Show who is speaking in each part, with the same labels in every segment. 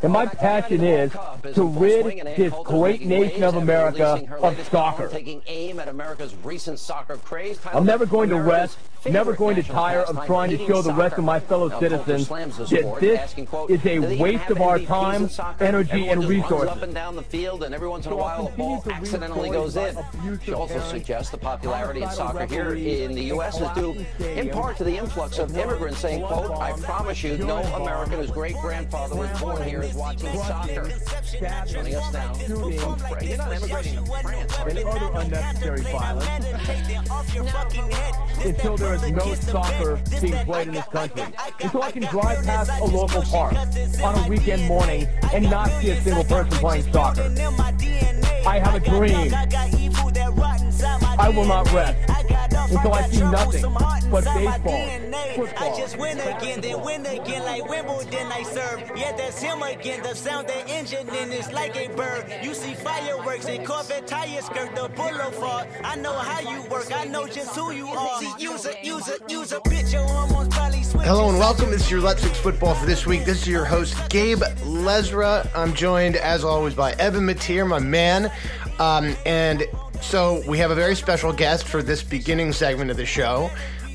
Speaker 1: And my passion is to rid this great nation of America of soccer. I'm never going to rest, never going to tire of trying to show the rest of my fellow citizens. that this is a waste of our time, energy, and resources.
Speaker 2: Up and down the field, and every once in a while a ball accidentally goes in. She also suggests the popularity of soccer here in the U.S. is due in part to the influx of immigrants saying, quote, I promise you, no American whose great-grandfather was born here is watching soccer. Joining us now. You're not immigrating to France, are
Speaker 1: and other unnecessary violence. until there is no soccer being played in this country. Until I can drive past a local park on a weekend morning and not see a single person playing soccer. I have a dream. I will not rest until I see nothing but baseball, football.
Speaker 3: I just win again, then win again like Wimbledon I serve. Yeah, that's him again. The sound that engine in is like a bird. You see fireworks and Corvette tires skirt the boulevard. I know how you work. I know just who you are. See, use a, use a, use a bitch. Your hormones probably switch.
Speaker 4: Hello and welcome. This is your Let's Fix Football for this week. This is your host, Gabe Lezra. I'm joined, as always, by Evan Mateer, my man. Um, and so we have a very special guest for this beginning segment of the show.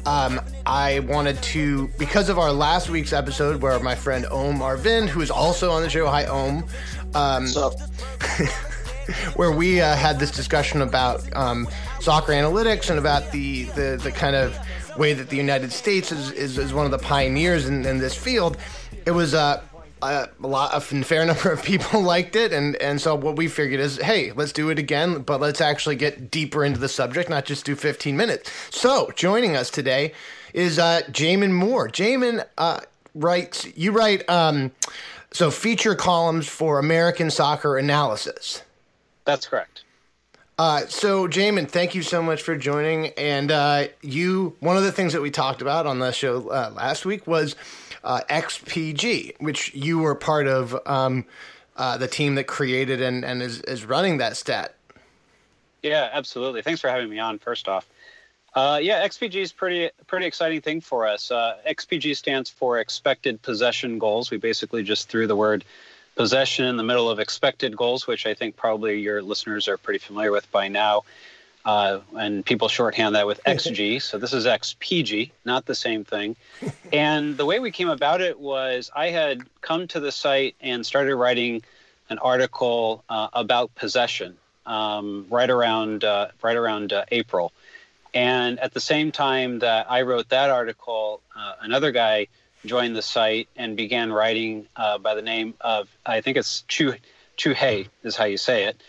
Speaker 4: Um, I wanted to, because of our last week's episode where my friend Om Arvind, who is also on the show, hi Om, um, where we uh, had this discussion about um, soccer analytics and about the, the, the kind of way that the United States is, is, is one of the pioneers in, in this field. It was uh, a, lot, a fair number of people liked it, and, and so what we figured is, hey, let's do it again, but let's actually get deeper into the subject, not just do 15 minutes. So joining us today is uh, Jamon Moore. Jamon uh, writes, you write, um, so feature columns for American Soccer Analysis.
Speaker 5: That's correct.
Speaker 4: Uh, so, Jamon, thank you so much for joining. And uh, you, one of the things that we talked about on the show uh, last week was uh, XPG, which you were part of um, uh, the team that created and, and is, is running that stat.
Speaker 5: Yeah, absolutely. Thanks for having me on. First off, uh, yeah, XPG is pretty pretty exciting thing for us. Uh, XPG stands for expected possession goals. We basically just threw the word possession in the middle of expected goals, which I think probably your listeners are pretty familiar with by now. Uh, and people shorthand that with XG. so this is XPG, not the same thing. and the way we came about it was I had come to the site and started writing an article uh, about possession um, right around uh, right around uh, April. And at the same time that I wrote that article, uh, another guy joined the site and began writing uh, by the name of I think it's Chu Chu Hay is how you say it,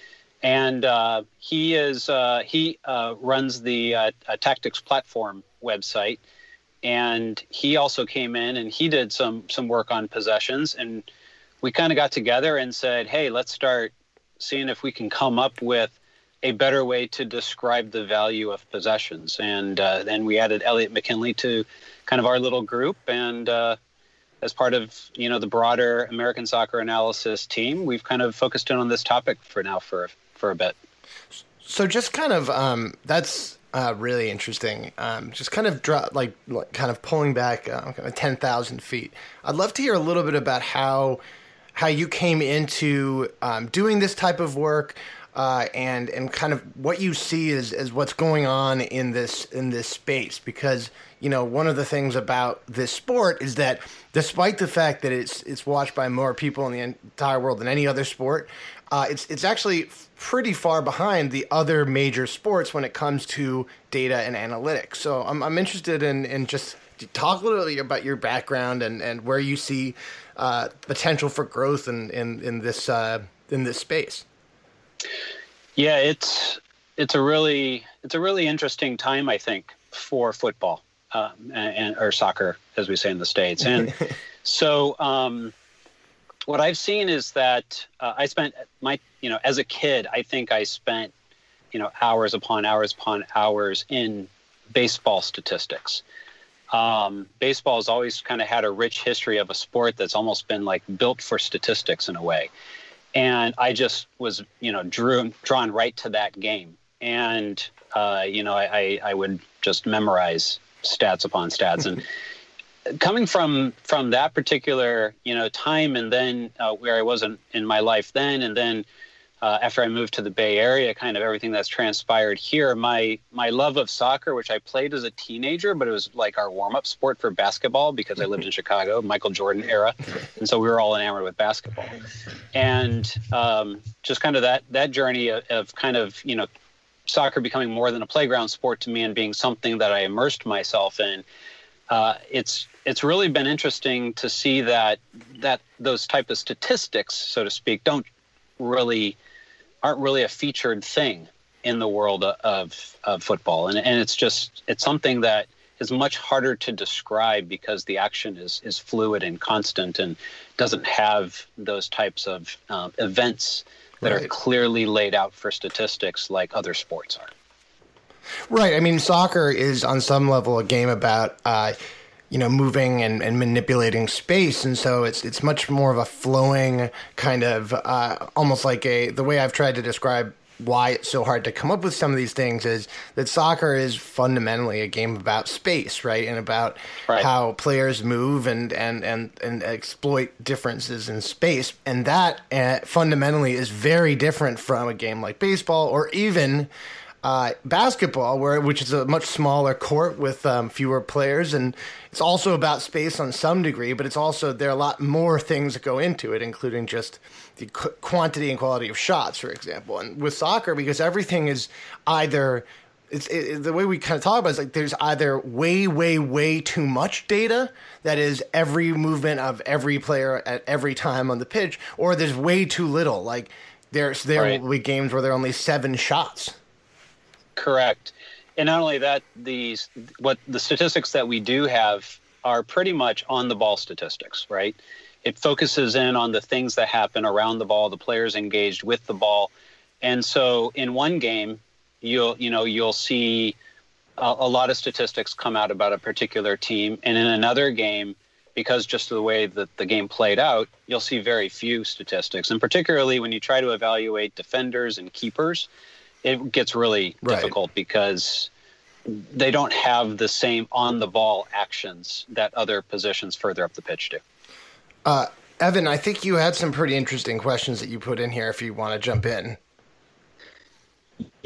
Speaker 5: and uh, he is uh, he uh, runs the uh, Tactics Platform website, and he also came in and he did some some work on possessions, and we kind of got together and said, hey, let's start seeing if we can come up with a better way to describe the value of possessions, and uh, then we added Eliot McKinley to kind of our little group. And uh, as part of you know the broader American soccer analysis team, we've kind of focused in on this topic for now for for a bit.
Speaker 4: So just kind of um, that's uh, really interesting. Um, just kind of drop like, like kind of pulling back uh, kind of ten thousand feet. I'd love to hear a little bit about how how you came into um, doing this type of work. Uh, and and kind of what you see is, is what's going on in this in this space because you know one of the things about this sport is that despite the fact that it's it's watched by more people in the entire world than any other sport, uh, it's it's actually pretty far behind the other major sports when it comes to data and analytics. So I'm I'm interested in in just talk a little bit about your background and, and where you see uh, potential for growth in in in this uh, in this space.
Speaker 5: Yeah, it's it's a really it's a really interesting time I think for football um, and, and or soccer as we say in the states. And so um, what I've seen is that uh, I spent my you know as a kid I think I spent you know hours upon hours upon hours in baseball statistics. Um, baseball has always kind of had a rich history of a sport that's almost been like built for statistics in a way. And I just was, you know, drew drawn right to that game, and uh, you know, I, I would just memorize stats upon stats, and coming from from that particular you know time and then uh, where I was in, in my life then and then uh, after I moved to the Bay Area, kind of everything that's transpired here. My my love of soccer, which I played as a teenager, but it was like our warm up sport for basketball because I lived in Chicago, Michael Jordan era, and so we were all enamored with basketball. And um, just kind of that that journey of, of kind of you know soccer becoming more than a playground sport to me and being something that I immersed myself in. Uh, it's it's really been interesting to see that that those type of statistics, so to speak, don't really aren't really a featured thing in the world of, of football. And, and it's just, it's something that is much harder to describe because the action is, is fluid and constant and doesn't have those types of um, events that right. are clearly laid out for statistics like other sports are.
Speaker 4: Right. I mean, soccer is on some level a game about, uh, you know, moving and, and manipulating space, and so it's it's much more of a flowing kind of uh, almost like a the way I've tried to describe why it's so hard to come up with some of these things is that soccer is fundamentally a game about space, right, and about right. how players move and and and and exploit differences in space, and that uh, fundamentally is very different from a game like baseball or even uh, basketball, where which is a much smaller court with um, fewer players, and it's also about space on some degree, but it's also there are a lot more things that go into it, including just the qu- quantity and quality of shots, for example. And with soccer, because everything is either it's it, the way we kind of talk about it is like there's either way, way, way too much data that is every movement of every player at every time on the pitch, or there's way too little. Like there's there right. will be games where there are only seven shots
Speaker 5: Correct. And not only that, these what the statistics that we do have are pretty much on the ball statistics, right? It focuses in on the things that happen around the ball, the players engaged with the ball. And so in one game, you'll you know, you'll see a, a lot of statistics come out about a particular team, and in another game, because just the way that the game played out, you'll see very few statistics. And particularly when you try to evaluate defenders and keepers, it gets really right. difficult because they don't have the same on the ball actions that other positions further up the pitch do.
Speaker 4: Uh, Evan, I think you had some pretty interesting questions that you put in here if you want to jump in.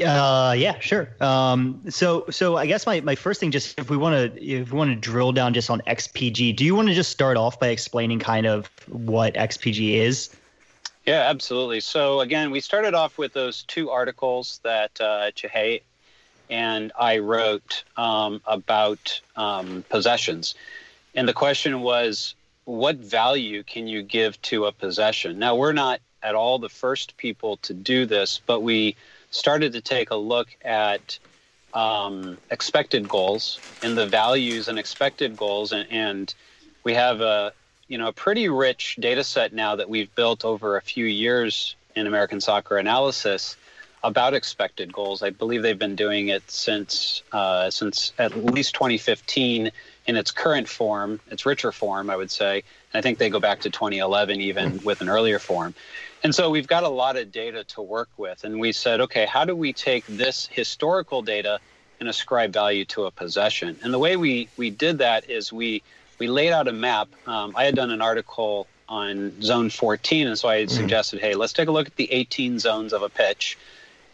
Speaker 6: Uh, yeah, sure. Um, so, so I guess my, my first thing, just if we want to, if we want to drill down just on XPG, do you want to just start off by explaining kind of what XPG is?
Speaker 5: Yeah, absolutely. So again, we started off with those two articles that uh, Cheuk Hei and I wrote um, about um, possessions, and the question was, what value can you give to a possession? Now we're not at all the first people to do this, but we started to take a look at um, expected goals and the values and expected goals, and, and we have a, you know a pretty rich data set now that we've built over a few years in American soccer analysis about expected goals. I believe they've been doing it since uh, since at least 2015 in its current form, its richer form, I would say. And I think they go back to 2011 even with an earlier form. And so we've got a lot of data to work with. And we said, okay, how do we take this historical data and ascribe value to a possession? And the way we, we did that is we we laid out a map. Um, I had done an article on zone 14, and so I mm-hmm. suggested, hey, let's take a look at the 18 zones of a pitch,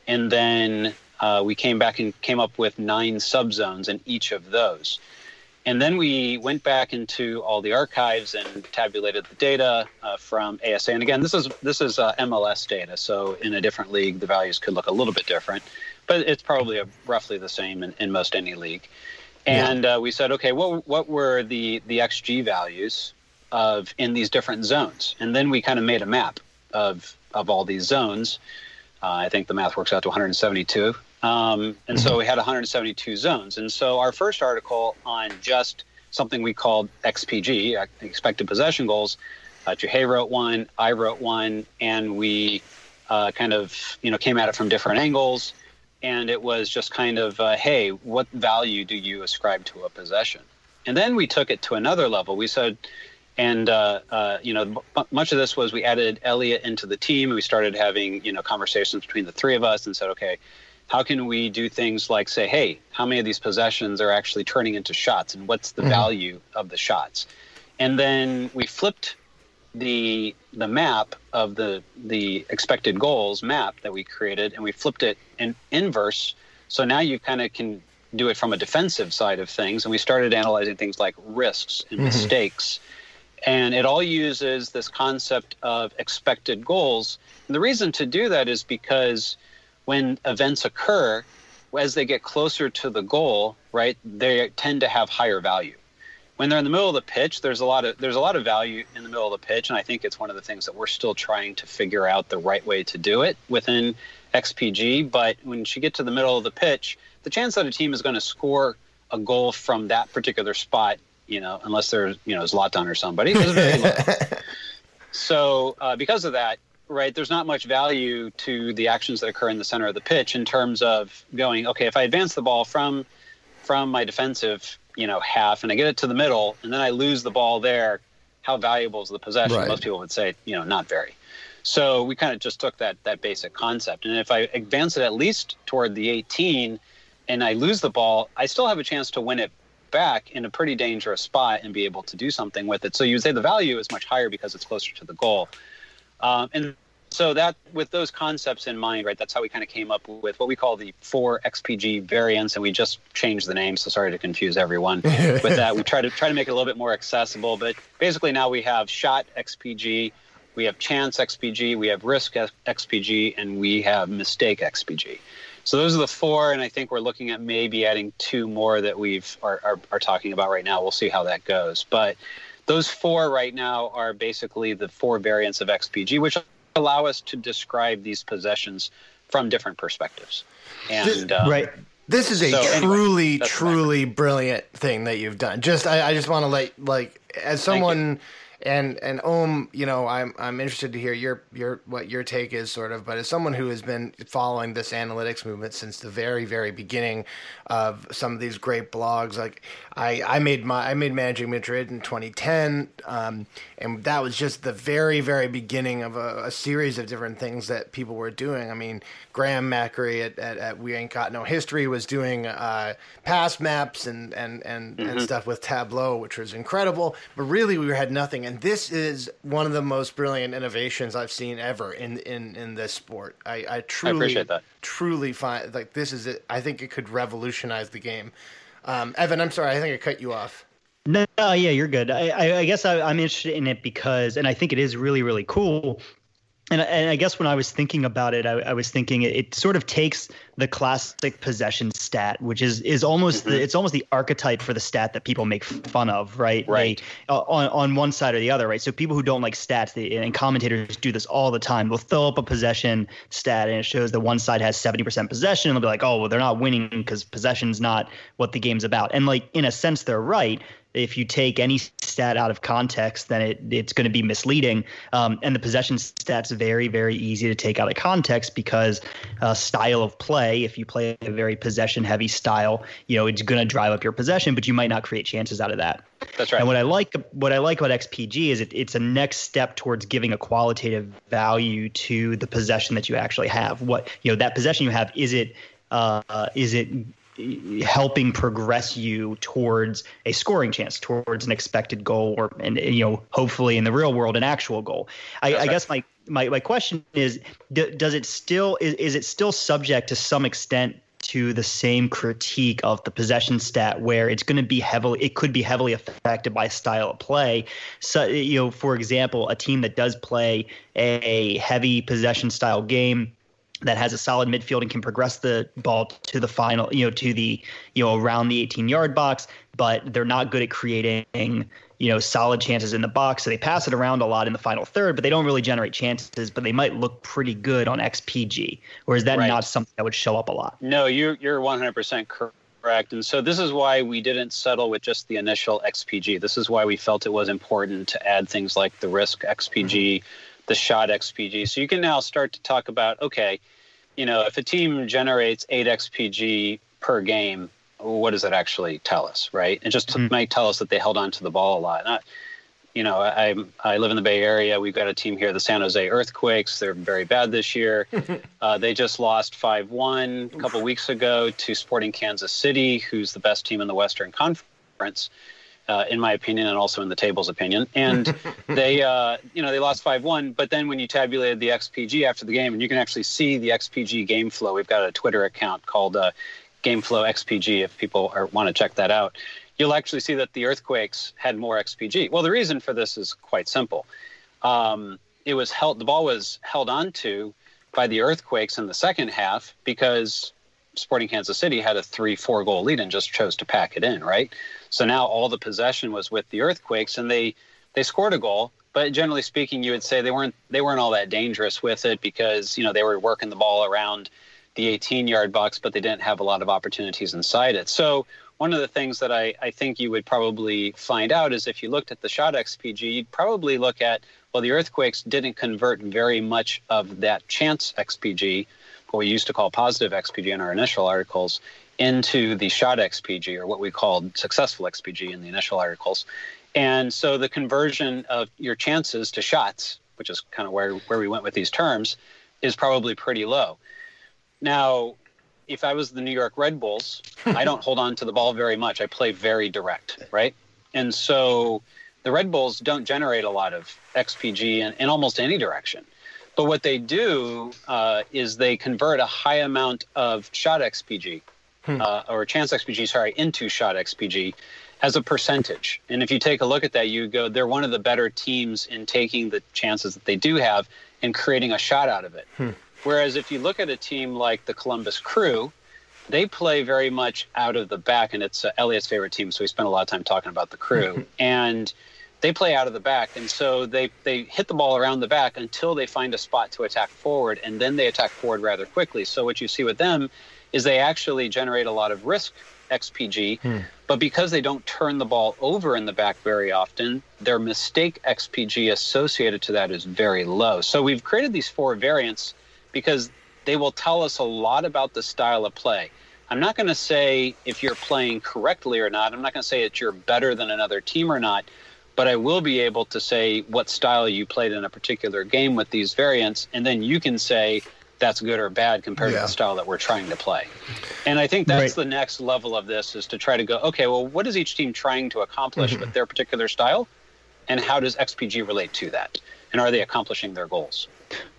Speaker 5: and then uh, we came back and came up with nine subzones in each of those. And then we went back into all the archives and tabulated the data uh, from ASA. And again, this is this is uh, MLS data, so in a different league, the values could look a little bit different, but it's probably a, roughly the same in, in most any league. And yeah. uh, we said, okay, what what were the the xG values of in these different zones? And then we kind of made a map of of all these zones. Uh, I think the math works out to 172. Um, and mm-hmm. so we had 172 zones. And so our first article on just something we called XPG, expected possession goals, uh, Cheuk Hei wrote one, I wrote one, and we uh, kind of you know came at it from different angles and it was just kind of, uh, hey, what value do you ascribe to a possession? And then we took it to another level. We said, and uh, uh, you know, much of this was we added Eliot into the team, and we started having you know conversations between the three of us, and said, okay, how can we do things like say, hey, how many of these possessions are actually turning into shots and what's the mm-hmm. value of the shots? And then we flipped the the map of the the expected goals map that we created and we flipped it in inverse. So now you kind of can do it from a defensive side of things and we started analyzing things like risks and mm-hmm. mistakes. And it all uses this concept of expected goals. And the reason to do that is because when events occur, as they get closer to the goal, right, they tend to have higher value. When they're in the middle of the pitch, there's a lot of there's a lot of value in the middle of the pitch, and I think it's one of the things that we're still trying to figure out the right way to do it within XPG. But when you get to the middle of the pitch, the chance that a team is going to score a goal from that particular spot, you know, unless there's you know Zlatan or somebody, is very low. so uh, because of that, right, there's not much value to the actions that occur in the center of the pitch in terms of going, okay, if I advance the ball from from my defensive, you know, half and I get it to the middle and then I lose the ball there, how valuable is the possession? Right. Most people would say, you know, not very. So we kind of just took that that basic concept. And if I advance it at least toward the 18 and I lose the ball, I still have a chance to win it back in a pretty dangerous spot and be able to do something with it. So you would say the value is much higher because it's closer to the goal. Um, and so that with those concepts in mind, right, that's how we kind of came up with what we call the four XPG variants, and we just changed the name. So sorry to confuse everyone with that. We try to try to make it a little bit more accessible, but basically now we have shot XPG, we have chance XPG, we have risk XPG, and we have mistake XPG. So those are the four, and I think we're looking at maybe adding two more that we've are, are, are talking about right now. We'll see how that goes, but those four right now are basically the four variants of XPG, which allow us to describe these possessions from different perspectives. And um,
Speaker 4: right. This is a so truly, anyway, truly brilliant thing that you've done. Just, I, I just want to let, like, as someone and and Om, you know, I'm I'm interested to hear your your what your take is sort of, but as someone who has been following this analytics movement since the very very beginning of some of these great blogs, like I I made my I made Managing Madrid in 2010, um, and that was just the very very beginning of a, a, series of different things that people were doing. I mean, Graham MacAree at, at, at We Ain't Got No History was doing uh, pass maps and and and, mm-hmm. and stuff with Tableau, which was incredible, but really we had nothing and this is one of the most brilliant innovations I've seen ever in in in this sport. I, I truly I
Speaker 5: appreciate that.
Speaker 4: Truly find like this is it. I think it could revolutionize the game. Um, Evan, I'm sorry, I think I cut you off.
Speaker 6: No, yeah, you're good. I, I, I guess I, I'm interested in it because, and I think it is really, really cool and, and I guess when I was thinking about it, I, I was thinking it, it, sort of takes the classic possession stat, which is is almost mm-hmm. the, it's almost the archetype for the stat that people make fun of, right?
Speaker 5: Right.
Speaker 6: They, uh, on on one side or the other, right? So people who don't like stats, they, and commentators do this all the time. They'll throw up a possession stat, and it shows that one side has seventy percent possession, and they'll be like, "Oh, well, they're not winning because possession's not what the game's about." And like in a sense, they're right if you take any stat out of context, then it, it's going to be misleading. Um, and the possession stats very, very easy to take out of context because uh, style of play, if you play a very possession heavy style, you know, it's going to drive up your possession, but you might not create chances out of that.
Speaker 5: That's right.
Speaker 6: And what I like, what I like about XPG is it, it's a next step towards giving a qualitative value to the possession that you actually have. What you know, that possession you have is it uh, is it helping progress you towards a scoring chance, towards an expected goal, or and you know, hopefully in the real world, an actual goal. I, I guess my, my my question is, does it still is, is it still subject to some extent to the same critique of the possession stat where it's going to be heavily it could be heavily affected by style of play so you know for example a team that does play a heavy possession style game that has a solid midfield and can progress the ball to the final, you know, to the, you know, around the 18 yard box, but they're not good at creating, you know, solid chances in the box. So they pass it around a lot in the final third, but they don't really generate chances, but they might look pretty good on XPG. Or is that right. not something that would show up a lot?
Speaker 5: No, you're, you're 100% correct. And so this is why we didn't settle with just the initial XPG. This is why we felt it was important to add things like the risk XPG. Mm-hmm the shot XPG. So you can now start to talk about okay, you know, if a team generates eight XPG per game, what does that actually tell us, right? And just mm-hmm. might tell us that they held on to the ball a lot. Not, you know, I I live in the Bay Area. We've got a team here, the San Jose Earthquakes. They're very bad this year. uh, they just lost five one a couple weeks ago to Sporting Kansas City, who's the best team in the Western Conference. Uh, in my opinion, and also in the table's opinion. And they, uh, you know, they lost five one. But then when you tabulated the XPG after the game, and you can actually see the XPG game flow. We've got a Twitter account called uh, GameFlow XPG if people are, want to check that out you'll actually see that the earthquakes had more XPG. Well, the reason for this is quite simple. Um, it was held, the ball was held onto by the earthquakes in the second half because Sporting Kansas City had a three, four goal lead and just chose to pack it in, right? So now all the possession was with the earthquakes and they, they scored a goal. But generally speaking, you would say they weren't they weren't all that dangerous with it because you know they were working the ball around the 18 yard box, but they didn't have a lot of opportunities inside it. So one of the things that I, I think you would probably find out is if you looked at the shot XPG, you'd probably look at, well, the earthquakes didn't convert very much of that chance XPG, what we used to call positive XPG in our initial articles, into the shot XPG, or what we called successful XPG in the initial articles. And so the conversion of your chances to shots, which is kind of where, where we went with these terms, is probably pretty low. Now, if I was the New York Red Bulls, I don't hold on to the ball very much. I play very direct, right? And so the Red Bulls don't generate a lot of XPG in, in almost any direction. But what they do uh, is they convert a high amount of shot XPG, hmm. uh, or chance XPG, sorry, into shot XPG as a percentage. And if you take a look at that, you go, they're one of the better teams in taking the chances that they do have and creating a shot out of it. Hmm. Whereas if you look at a team like the Columbus Crew, they play very much out of the back, and it's uh, Eliot's favorite team, so we spent a lot of time talking about the Crew. and they play out of the back, and so they they hit the ball around the back until they find a spot to attack forward, and then they attack forward rather quickly. So what you see with them is they actually generate a lot of risk XPG, hmm. but because they don't turn the ball over in the back very often, their mistake XPG associated to that is very low. So we've created these four variants because they will tell us a lot about the style of play. I'm not going to say if you're playing correctly or not. I'm not going to say that you're better than another team or not, but I will be able to say what style you played in a particular game with these variants, and then you can say that's good or bad compared yeah. to the style that we're trying to play. And I think that's right. the next level of this is to try to go, okay, well, what is each team trying to accomplish mm-hmm. with their particular style, and how does XPG relate to that, and are they accomplishing their goals?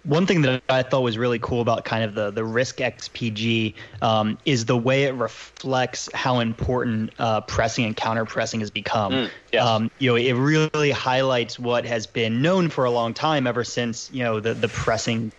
Speaker 6: One thing that I thought was really cool about kind of the the risk XPG um, is the way it reflects how important uh, pressing and counter pressing has become. Mm, yes. um, you know, it really highlights what has been known for a long time, ever since you know the the pressing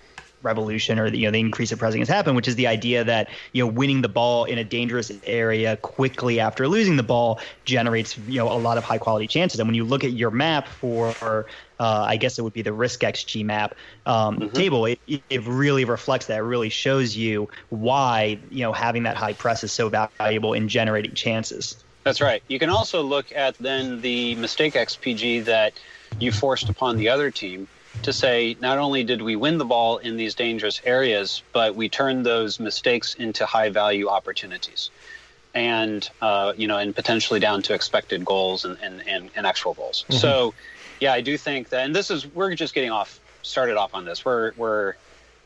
Speaker 6: revolution or the, you know the increase of pressing has happened, which is the idea that you know winning the ball in a dangerous area quickly after losing the ball generates you know a lot of high quality chances. And when you look at your map for uh, I guess it would be the risk XG map um, mm-hmm. table. It, it really reflects that. It really shows you why you know having that high press is so valuable in generating chances.
Speaker 5: That's right. You can also look at then the mistake XPG that you forced upon the other team to say not only did we win the ball in these dangerous areas, but we turned those mistakes into high value opportunities. And uh, you know, and potentially down to expected goals and, and, and, and actual goals. Mm-hmm. So yeah, I do think that, and this is we're just getting off started off on this. We're we're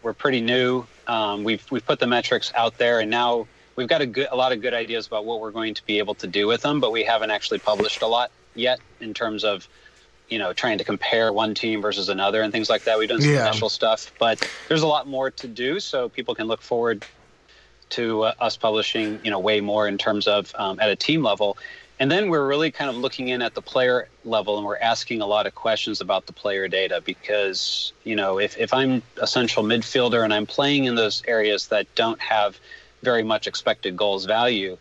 Speaker 5: we're pretty new. Um, we've we've put the metrics out there, and now we've got a good a lot of good ideas about what we're going to be able to do with them, but we haven't actually published a lot yet in terms of you know trying to compare one team versus another and things like that. We've done some yeah. initial stuff, but there's a lot more to do, so people can look forward to uh, us publishing you know way more in terms of um, at a team level and then we're really kind of looking in at the player level and we're asking a lot of questions about the player data because, you know, if, if I'm a central midfielder and I'm playing in those areas that don't have very much expected goals value,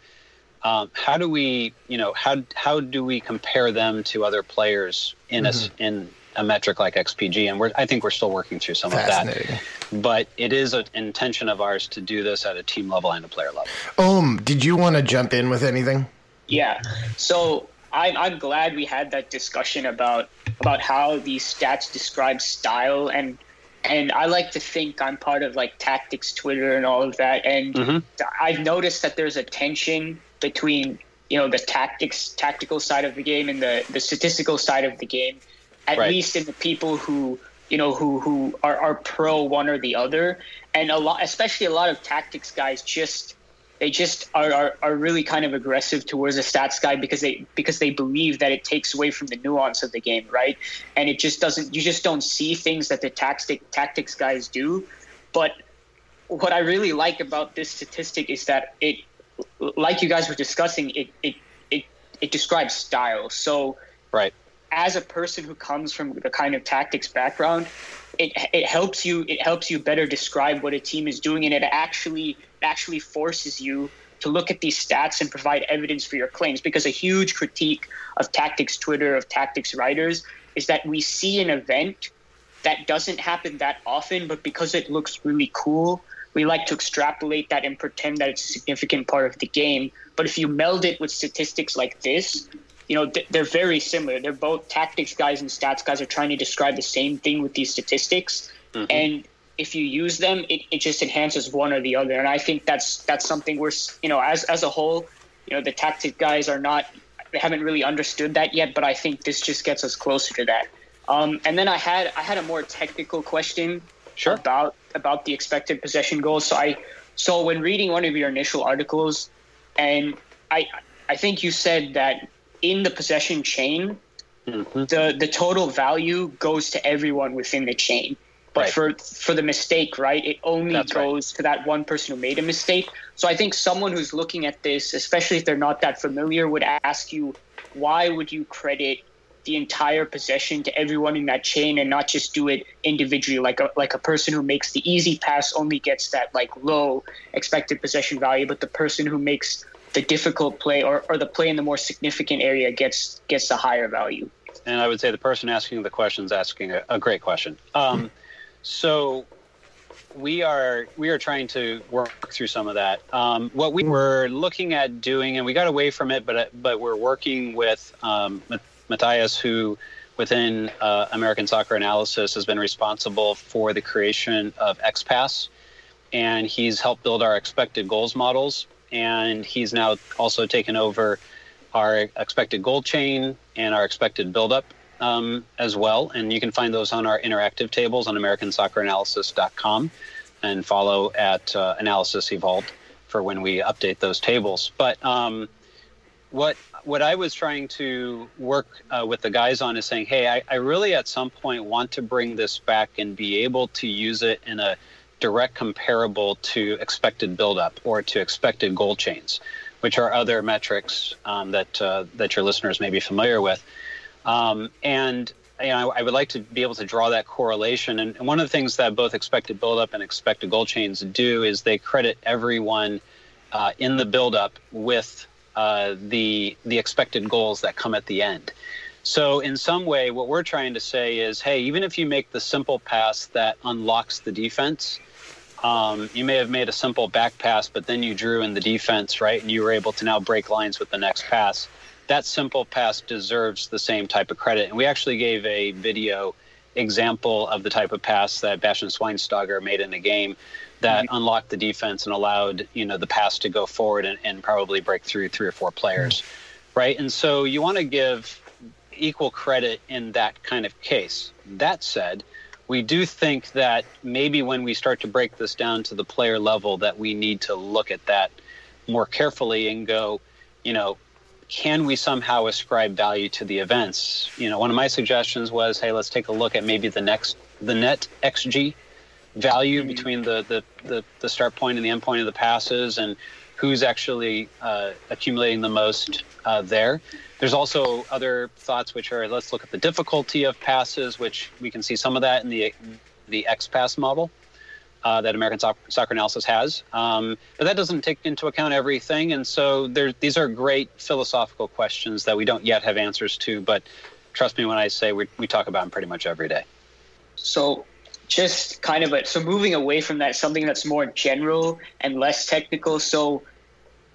Speaker 5: um, how do we, you know, how, how do we compare them to other players in mm-hmm. a, in a metric like XPG? And we're, I think we're still working through some of that. But it is an intention of ours to do this at a team level and a player level.
Speaker 4: Um, did you want to jump in with anything?
Speaker 7: Yeah. So I'm, I'm glad we had that discussion about about how these stats describe style and and I like to think I'm part of like tactics Twitter and all of that and mm-hmm. I've noticed that there's a tension between you know the tactics tactical side of the game and the the statistical side of the game at right. least in the people who you know who who are, are pro one or the other, and a lot, especially a lot of tactics guys, just they just are, are, are really kind of aggressive towards a stats guy because they because they believe that it takes away from the nuance of the game, right? And it just doesn't. You just don't see things that the tactic tactics guys do. But what I really like about this statistic is that it, like you guys were discussing, it it it, it describes style. So
Speaker 5: right
Speaker 7: as a person who comes from the kind of tactics background, it it helps you it helps you better describe what a team is doing, and it actually actually forces you to look at these stats and provide evidence for your claims. Because a huge critique of tactics Twitter of tactics writers is that we see an event that doesn't happen that often, but because it looks really cool, we like to extrapolate that and pretend that it's a significant part of the game. But if you meld it with statistics like this, you know they're very similar. They're both tactics guys and stats guys are trying to describe the same thing with these statistics, mm-hmm. and if you use them, it, it just enhances one or the other. And I think that's that's something we're you know as as a whole, you know the tactic guys are not they haven't really understood that yet, but I think this just gets us closer to that. Um, and then I had I had a more technical question
Speaker 5: sure.
Speaker 7: about about the expected possession goals. So I so when reading one of your initial articles, and I I think you said that in the possession chain, mm-hmm. the the total value goes to everyone within the chain. But right. for for the mistake, right, it only That's goes right. to that one person who made a mistake. So I think someone who's looking at this, especially if they're not that familiar, would ask you, why would you credit the entire possession to everyone in that chain and not just do it individually like a like a person who makes the easy pass only gets that like low expected possession value but the person who makes the difficult play or, or the play in the more significant area gets gets the higher value.
Speaker 5: And I would say the person asking the question is asking a, a great question. Um, so we are we are trying to work through some of that. Um, what we were looking at doing, and we got away from it, but but we're working with um, Matthias, who within uh, American Soccer Analysis has been responsible for the creation of XPass, and he's helped build our expected goals models and he's now also taken over our expected goal chain and our expected buildup um, as well. And you can find those on our interactive tables on AmericanSoccerAnalysis.com and follow at uh, Analysis Evolved for when we update those tables. But um, what what I was trying to work uh, with the guys on is saying, hey, I, I really at some point want to bring this back and be able to use it in a direct comparable to expected buildup or to expected goal chains, which are other metrics um, that uh, that your listeners may be familiar with. Um, and you know, I would like to be able to draw that correlation. And one of the things that both expected buildup and expected goal chains do is they credit everyone uh, in the buildup with uh, the the expected goals that come at the end. So, in some way, what we're trying to say is, hey, even if you make the simple pass that unlocks the defense, um, you may have made a simple back pass, but then you drew in the defense, right? And you were able to now break lines with the next pass. That simple pass deserves the same type of credit. And we actually gave a video example of the type of pass that Bastian Schweinsteiger made in a game that mm-hmm. unlocked the defense and allowed you know the pass to go forward and, and probably break through three or four players, mm-hmm. right? And so you want to give equal credit in that kind of case. That said, we do think that maybe when we start to break this down to the player level that we need to look at that more carefully and go you know can we somehow ascribe value to the events you know one of my suggestions was hey let's take a look at maybe the next the net xg value between the, the the the start point and the end point of the passes and who's actually uh, accumulating the most uh, there there's also other thoughts which are let's look at the difficulty of passes, which we can see some of that in the the X pass model uh, that American Soccer Analysis has. Um, but that doesn't take into account everything, and so there, these are great philosophical questions that we don't yet have answers to. But trust me when I say we, we talk about them pretty much every day.
Speaker 7: So just kind of a, so moving away from that, something that's more general and less technical. So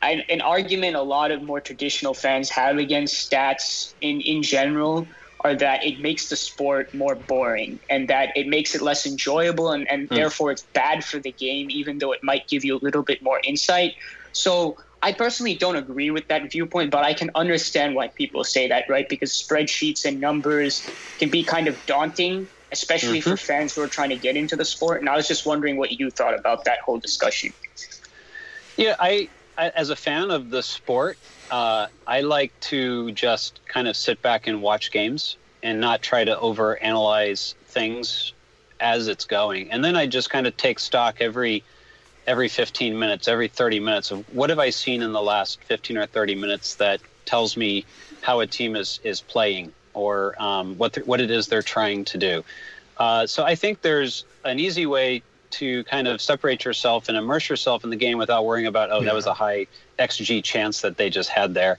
Speaker 7: an argument a lot of more traditional fans have against stats in, in general are that it makes the sport more boring and that it makes it less enjoyable and, and mm. therefore it's bad for the game even though it might give you a little bit more insight so I personally don't agree with that viewpoint, but I can understand why people say that, right? Because spreadsheets and numbers can be kind of daunting, especially mm-hmm. for fans who are trying to get into the sport. And I was just wondering what you thought about that whole discussion.
Speaker 5: Yeah, I, I as a fan of the sport, uh, I like to just kind of sit back and watch games and not try to overanalyze things as it's going. And then I just kind of take stock every every 15 minutes, every 30 minutes of what have I seen in the last 15 or 30 minutes that tells me how a team is is playing or um, what what it is they're trying to do. Uh, so I think there's an easy way to kind of separate yourself and immerse yourself in the game without worrying about oh yeah. that was a high xG chance that they just had there.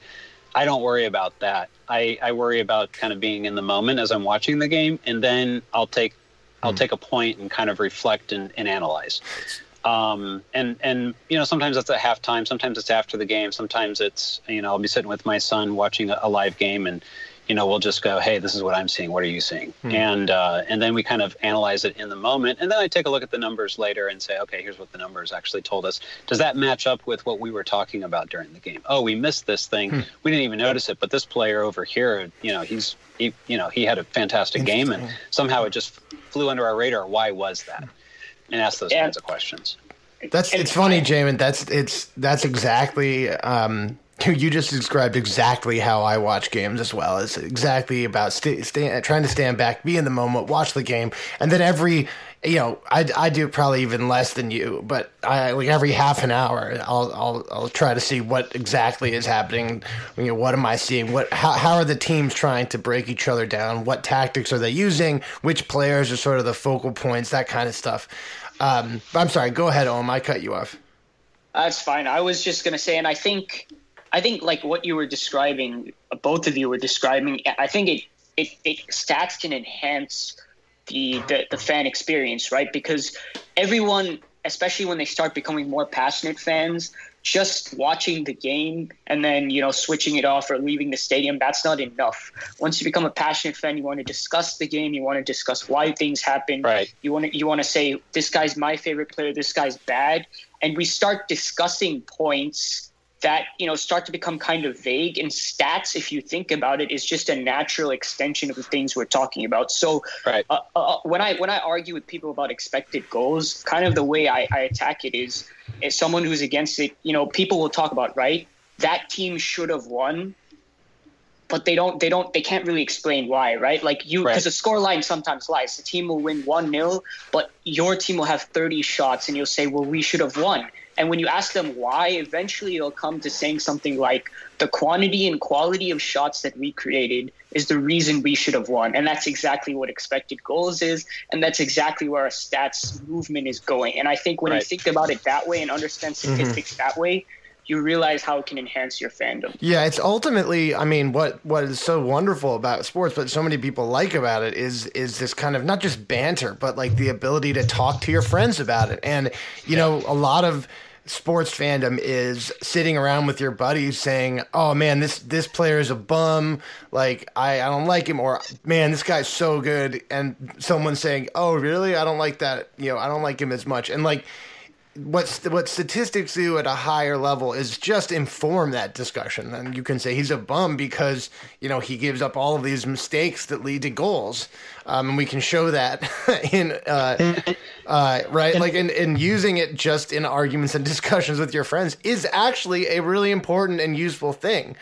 Speaker 5: I don't worry about that. I, I worry about kind of being in the moment as I'm watching the game, and then I'll take I'll mm. take a point and kind of reflect and, and analyze. Um, and and you know sometimes it's at halftime, sometimes it's after the game, sometimes it's you know I'll be sitting with my son watching a, a live game, and you know we'll just go, hey, this is what I'm seeing. What are you seeing? Hmm. And uh, and then we kind of analyze it in the moment, and then I take a look at the numbers later and say, okay, here's what the numbers actually told us. Does that match up with what we were talking about during the game? Oh, we missed this thing. Hmm. We didn't even notice it, but this player over here, you know, he's he, you know he had a fantastic game, and somehow it just flew under our radar. Why was that? and ask those kinds of questions.
Speaker 4: That's it's funny, Jamon. That's it's that's exactly um, you just described exactly how I watch games as well. It's exactly about stay, trying to stand back, be in the moment, watch the game, and then every you know I, I do probably even less than you, but I like every half an hour I'll I'll I'll try to see what exactly is happening. You know what am I seeing? What how how are the teams trying to break each other down? What tactics are they using? Which players are sort of the focal points? That kind of stuff. Um, I'm sorry. Go ahead, Om. I cut you off.
Speaker 7: That's fine. I was just gonna say, and I think, I think like what you were describing, both of you were describing. I think it it, it stats can enhance the, the the fan experience, right? Because everyone, especially when they start becoming more passionate fans, just watching the game and then you know switching it off or leaving the stadium that's not enough once you become a passionate fan you want to discuss the game you want to discuss why things happen
Speaker 5: right
Speaker 7: you want to you want to say this guy's my favorite player this guy's bad and we start discussing points that you know start to become kind of vague. And stats if you think about it is just a natural extension of the things we're talking about. So
Speaker 5: right.
Speaker 7: uh, uh, when i when i argue with people about expected goals kind of the way I, I attack it is as someone who's against it you know people will talk about right? That team should have won but they don't they don't they can't really explain why right? Like you because right. the score line sometimes lies. The team will win 1-0 but your team will have 30 shots and you'll say well we should have won and when you ask them why, eventually they'll come to saying something like, the quantity and quality of shots that we created is the reason we should have won. And that's exactly what expected goals is. And that's exactly where our stats movement is going. And I think when right. you think about it that way and understand mm-hmm. statistics mm-hmm. that way, you realize how it can enhance your fandom.
Speaker 4: Yeah, it's ultimately, I mean, what what is so wonderful about sports, but so many people like about it is is this kind of not just banter, but like the ability to talk to your friends about it. And you yeah. know, a lot of sports fandom is sitting around with your buddies saying, "Oh man, this this player is a bum. Like I, I don't like him," or "Man, this guy's so good," and someone saying, "Oh really? I don't like that. You know, I don't like him as much." And like what what statistics do at a higher level is just inform that discussion, and you can say he's a bum because you know he gives up all of these mistakes that lead to goals, um, and we can show that in uh, uh, right, like in, in using it just in arguments and discussions with your friends is actually a really important and useful thing.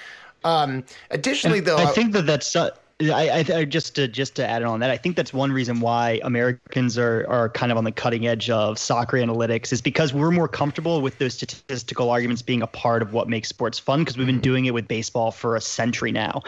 Speaker 4: Um, additionally, though,
Speaker 6: I think that that's. Uh, I, I, just to just to add on that, I think that's one reason why Americans are are kind of on the cutting edge of soccer analytics is because we're more comfortable with those statistical arguments being a part of what makes sports fun because we've been mm-hmm. doing it with baseball for a century now,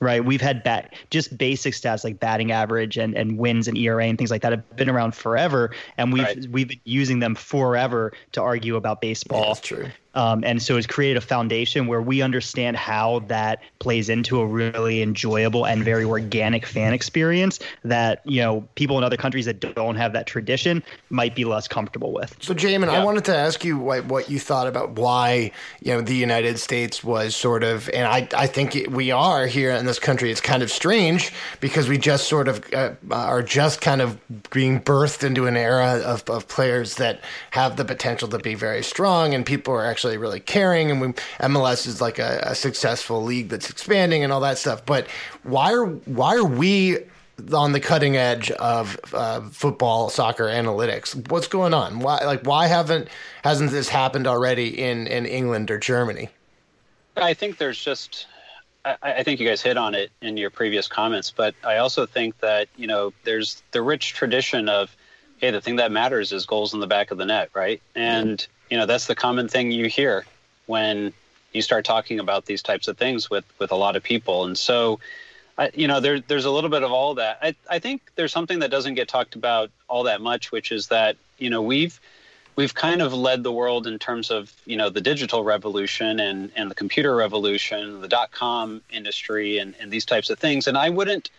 Speaker 6: right? We've had bat just basic stats like batting average and, and wins and ERA and things like that have been around forever, and we've right. we've been using them forever to argue about baseball. Yeah,
Speaker 4: that's true.
Speaker 6: Um, and so it's created a foundation where we understand how that plays into a really enjoyable and very organic fan experience that you know people in other countries that don't have that tradition might be less comfortable with.
Speaker 4: So, Jamon, yeah. I wanted to ask you what, what you thought about why you know the United States was sort of, and I I think it, we are here in this country. It's kind of strange because we just sort of uh, are just kind of being birthed into an era of, of players that have the potential to be very strong, and people are actually actually really caring, and we, MLS is like a, a successful league that's expanding and all that stuff. But why are why are we on the cutting edge of uh, football, soccer analytics? What's going on? Why like why haven't hasn't this happened already in in England or Germany?
Speaker 5: I think there's just I, I, think you guys hit on it in your previous comments, but I also think that you know there's the rich tradition of hey, the thing that matters is goals in the back of the net, right? And you know that's the common thing you hear when you start talking about these types of things with with a lot of people, and so. I, you know, there, there's a little bit of all that. I, I think there's something that doesn't get talked about all that much, which is that you know we've we've kind of led the world in terms of you know the digital revolution and and the computer revolution, the dot com industry, and and these types of things. And I wouldn't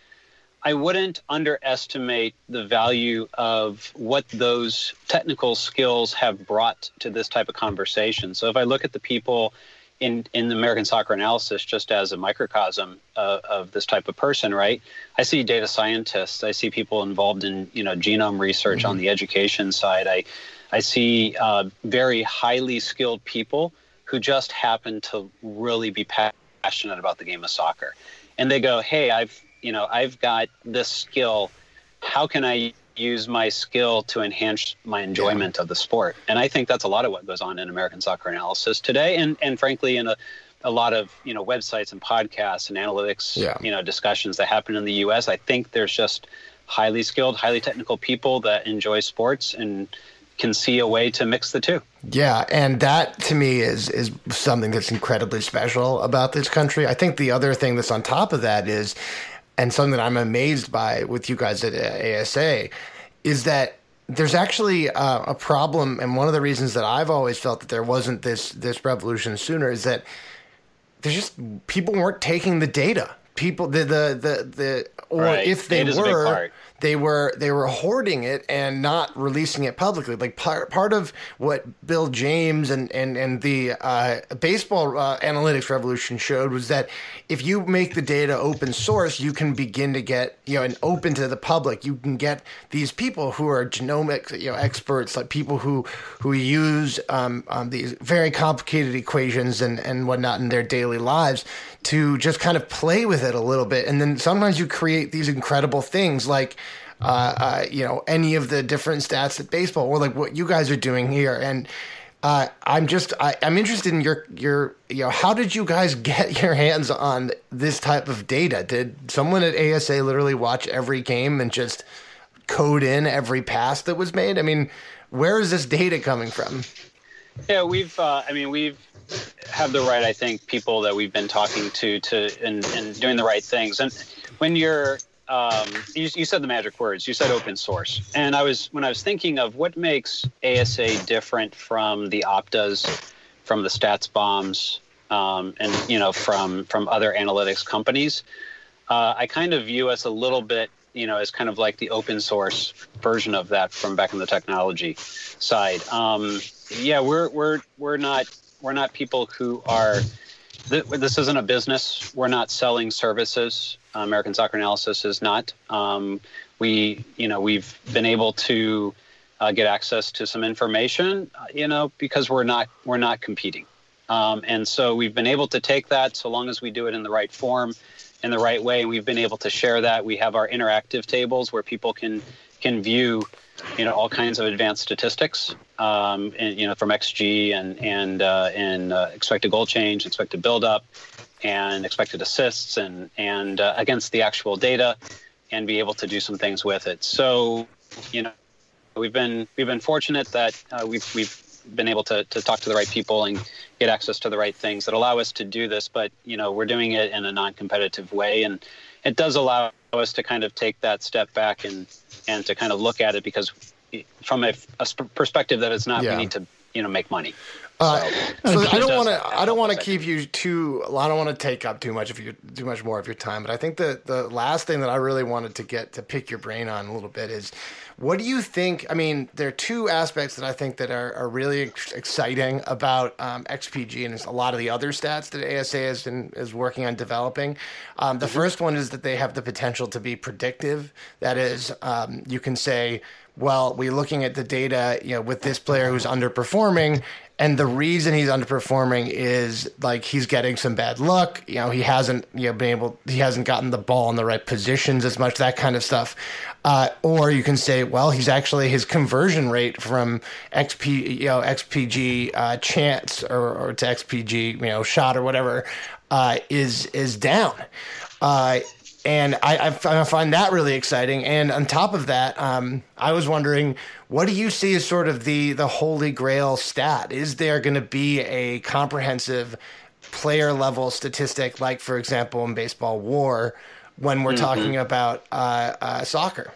Speaker 5: I wouldn't underestimate the value of what those technical skills have brought to this type of conversation. So if I look at the people in in American soccer analysis just as a microcosm uh, of this type of person, right? I see data scientists, I see people involved in you know genome research mm-hmm. on the education side. I I see uh, very highly skilled people who just happen to really be passionate about the game of soccer, and they go, "Hey, I've you know I've got this skill. How can I use my skill to enhance my enjoyment yeah. of the sport?" And I think that's a lot of what goes on in American soccer analysis today, and and frankly, in a a lot of you know websites and podcasts and analytics yeah. you know discussions that happen in the U.S. I think there's just highly skilled, highly technical people that enjoy sports and can see a way to mix the two.
Speaker 4: Yeah, and that to me is is something that's incredibly special about this country. I think the other thing that's on top of that is, and something that I'm amazed by with you guys at ASA, is that there's actually uh, a problem, and one of the reasons that I've always felt that there wasn't this this revolution sooner is that there's just people weren't taking the data. People the the the, the or right. if they were they were they were hoarding it and not releasing it publicly. Like part part of what Bill James and and and the uh, baseball uh, analytics revolution showed was that if you make the data open source, you can begin to get you know and open to the public. You can get these people who are genomic you know experts, like people who who use um, um, these very complicated equations and and whatnot in their daily lives to just kind of play with it a little bit. And then sometimes you create these incredible things like, uh, uh, you know, any of the different stats at baseball or like what you guys are doing here. And uh, I'm just, I, am interested in your, your, you know, how did you guys get your hands on this type of data? Did someone at ASA literally watch every game and just code in every pass that was made? I mean, where is this data coming from?
Speaker 5: Yeah, we've, uh, I mean, we've, have the right, I think, people that we've been talking to to and, and doing the right things. And when you're um, you, you, said the magic words. You said open source, and I was when I was thinking of what makes ASA different from the Optas, from the StatsBombs, um, and you know from from other analytics companies. Uh, I kind of view us a little bit, you know, as kind of like the open source version of that from back in the technology side. Um, yeah, we're we're we're not we're not people who are. This isn't a business. We're not selling services. American Soccer Analysis is not. Um, we, you know, we've been able to uh, get access to some information, you know, because we're not we're not competing, um, and so we've been able to take that so long as we do it in the right form, in the right way. And We've been able to share that. We have our interactive tables where people can can view you know all kinds of advanced statistics um, and, you know from xg and and uh, and uh, expected goal chain expected build up and expected assists and and uh, against the actual data and be able to do some things with it so you know we've been we've been fortunate that uh, we've we've been able to, to talk to the right people and get access to the right things that allow us to do this but you know we're doing it in a non-competitive way and it does allow us to kind of take that step back and and to kind of look at it because from a, a perspective that it's not yeah. we need to you know make money.
Speaker 4: Uh, so, so I don't want to. I don't want to keep you too. I don't want to take up too much of your too much more of your time. But I think the the last thing that I really wanted to get to pick your brain on a little bit is what do you think? I mean, there are two aspects that I think that are, are really exciting about um, XPG and a lot of the other stats that ASA has been is working on developing. Um, the mm-hmm. first one is that they have the potential to be predictive. That is, um, you can say well, we're looking at the data, you know, with this player who's underperforming, and the reason he's underperforming is like he's getting some bad luck. You know, he hasn't you know been able, he hasn't gotten the ball in the right positions as much, that kind of stuff. Uh, or you can say, well, he's actually his conversion rate from XP, you know, XPG uh, chance or, or, to XPG, you know, shot or whatever, uh, is is down. Uh, and I, I, find that really exciting. And on top of that, um, I was wondering, what do you see as sort of the the holy grail stat? Is there going to be a comprehensive player level statistic, like for example in baseball WAR, when we're mm-hmm. talking about uh, uh, soccer?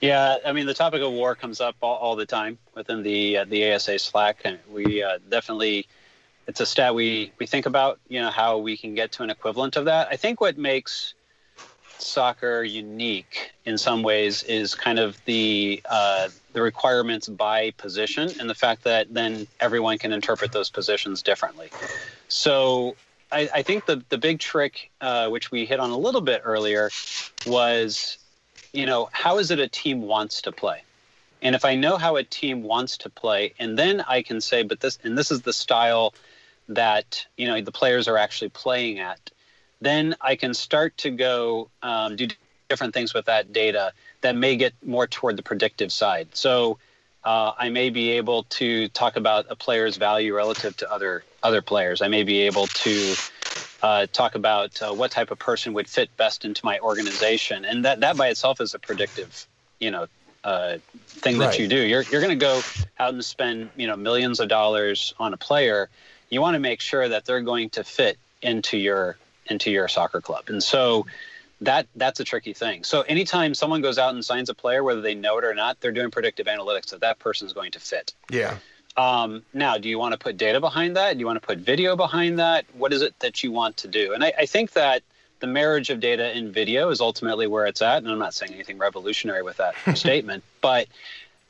Speaker 5: Yeah, I mean the topic of WAR comes up all, all the time within the uh, the ASA Slack, and we uh, definitely it's a stat we we think about. You know how we can get to an equivalent of that. I think what makes soccer unique in some ways is kind of the uh, the requirements by position and the fact that then everyone can interpret those positions differently. So I, I think the the big trick, uh, which we hit on a little bit earlier, was you know how is it a team wants to play. And if I know how a team wants to play, and then I can say, but this and this is the style that you know the players are actually playing at then I can start to go um, do different things with that data that may get more toward the predictive side. So uh, I may be able to talk about a player's value relative to other other players. I may be able to uh, talk about uh, what type of person would fit best into my organization, and that that by itself is a predictive, you know, uh, thing right. that you do. You're you're going to go out and spend you know millions of dollars on a player. You want to make sure that they're going to fit into your into your soccer club. And so that that's a tricky thing. So anytime someone goes out and signs a player, whether they know it or not, they're doing predictive analytics that that person is going to fit.
Speaker 4: Yeah.
Speaker 5: Um, now, do you want to put data behind that? Do you want to put video behind that? What is it that you want to do? And I, I think that the marriage of data and video is ultimately where it's at. And I'm not saying anything revolutionary with that statement, but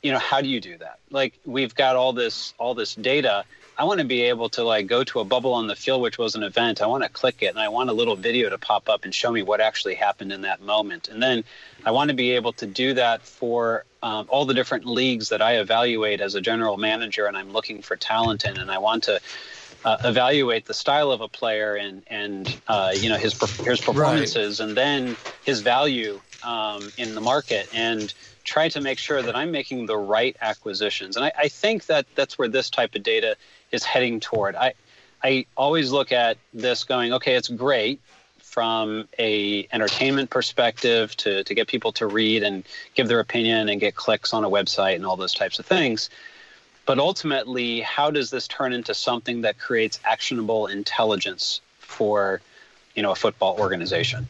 Speaker 5: you know, how do you do that? Like we've got all this all this data I want to be able to like go to a bubble on the field, which was an event. I want to click it and I want a little video to pop up and show me what actually happened in that moment. And then I want to be able to do that for um, all the different leagues that I evaluate as a general manager and I'm looking for talent in. And I want to uh, evaluate the style of a player and, and uh, you know, his, his performances right. and then his value um, in the market. And try to make sure that I'm making the right acquisitions. And I, I think that that's where this type of data is heading toward. I I always look at this going, okay, it's great from a entertainment perspective to, to get people to read and give their opinion and get clicks on a website and all those types of things. But ultimately, how does this turn into something that creates actionable intelligence for you know a football organization?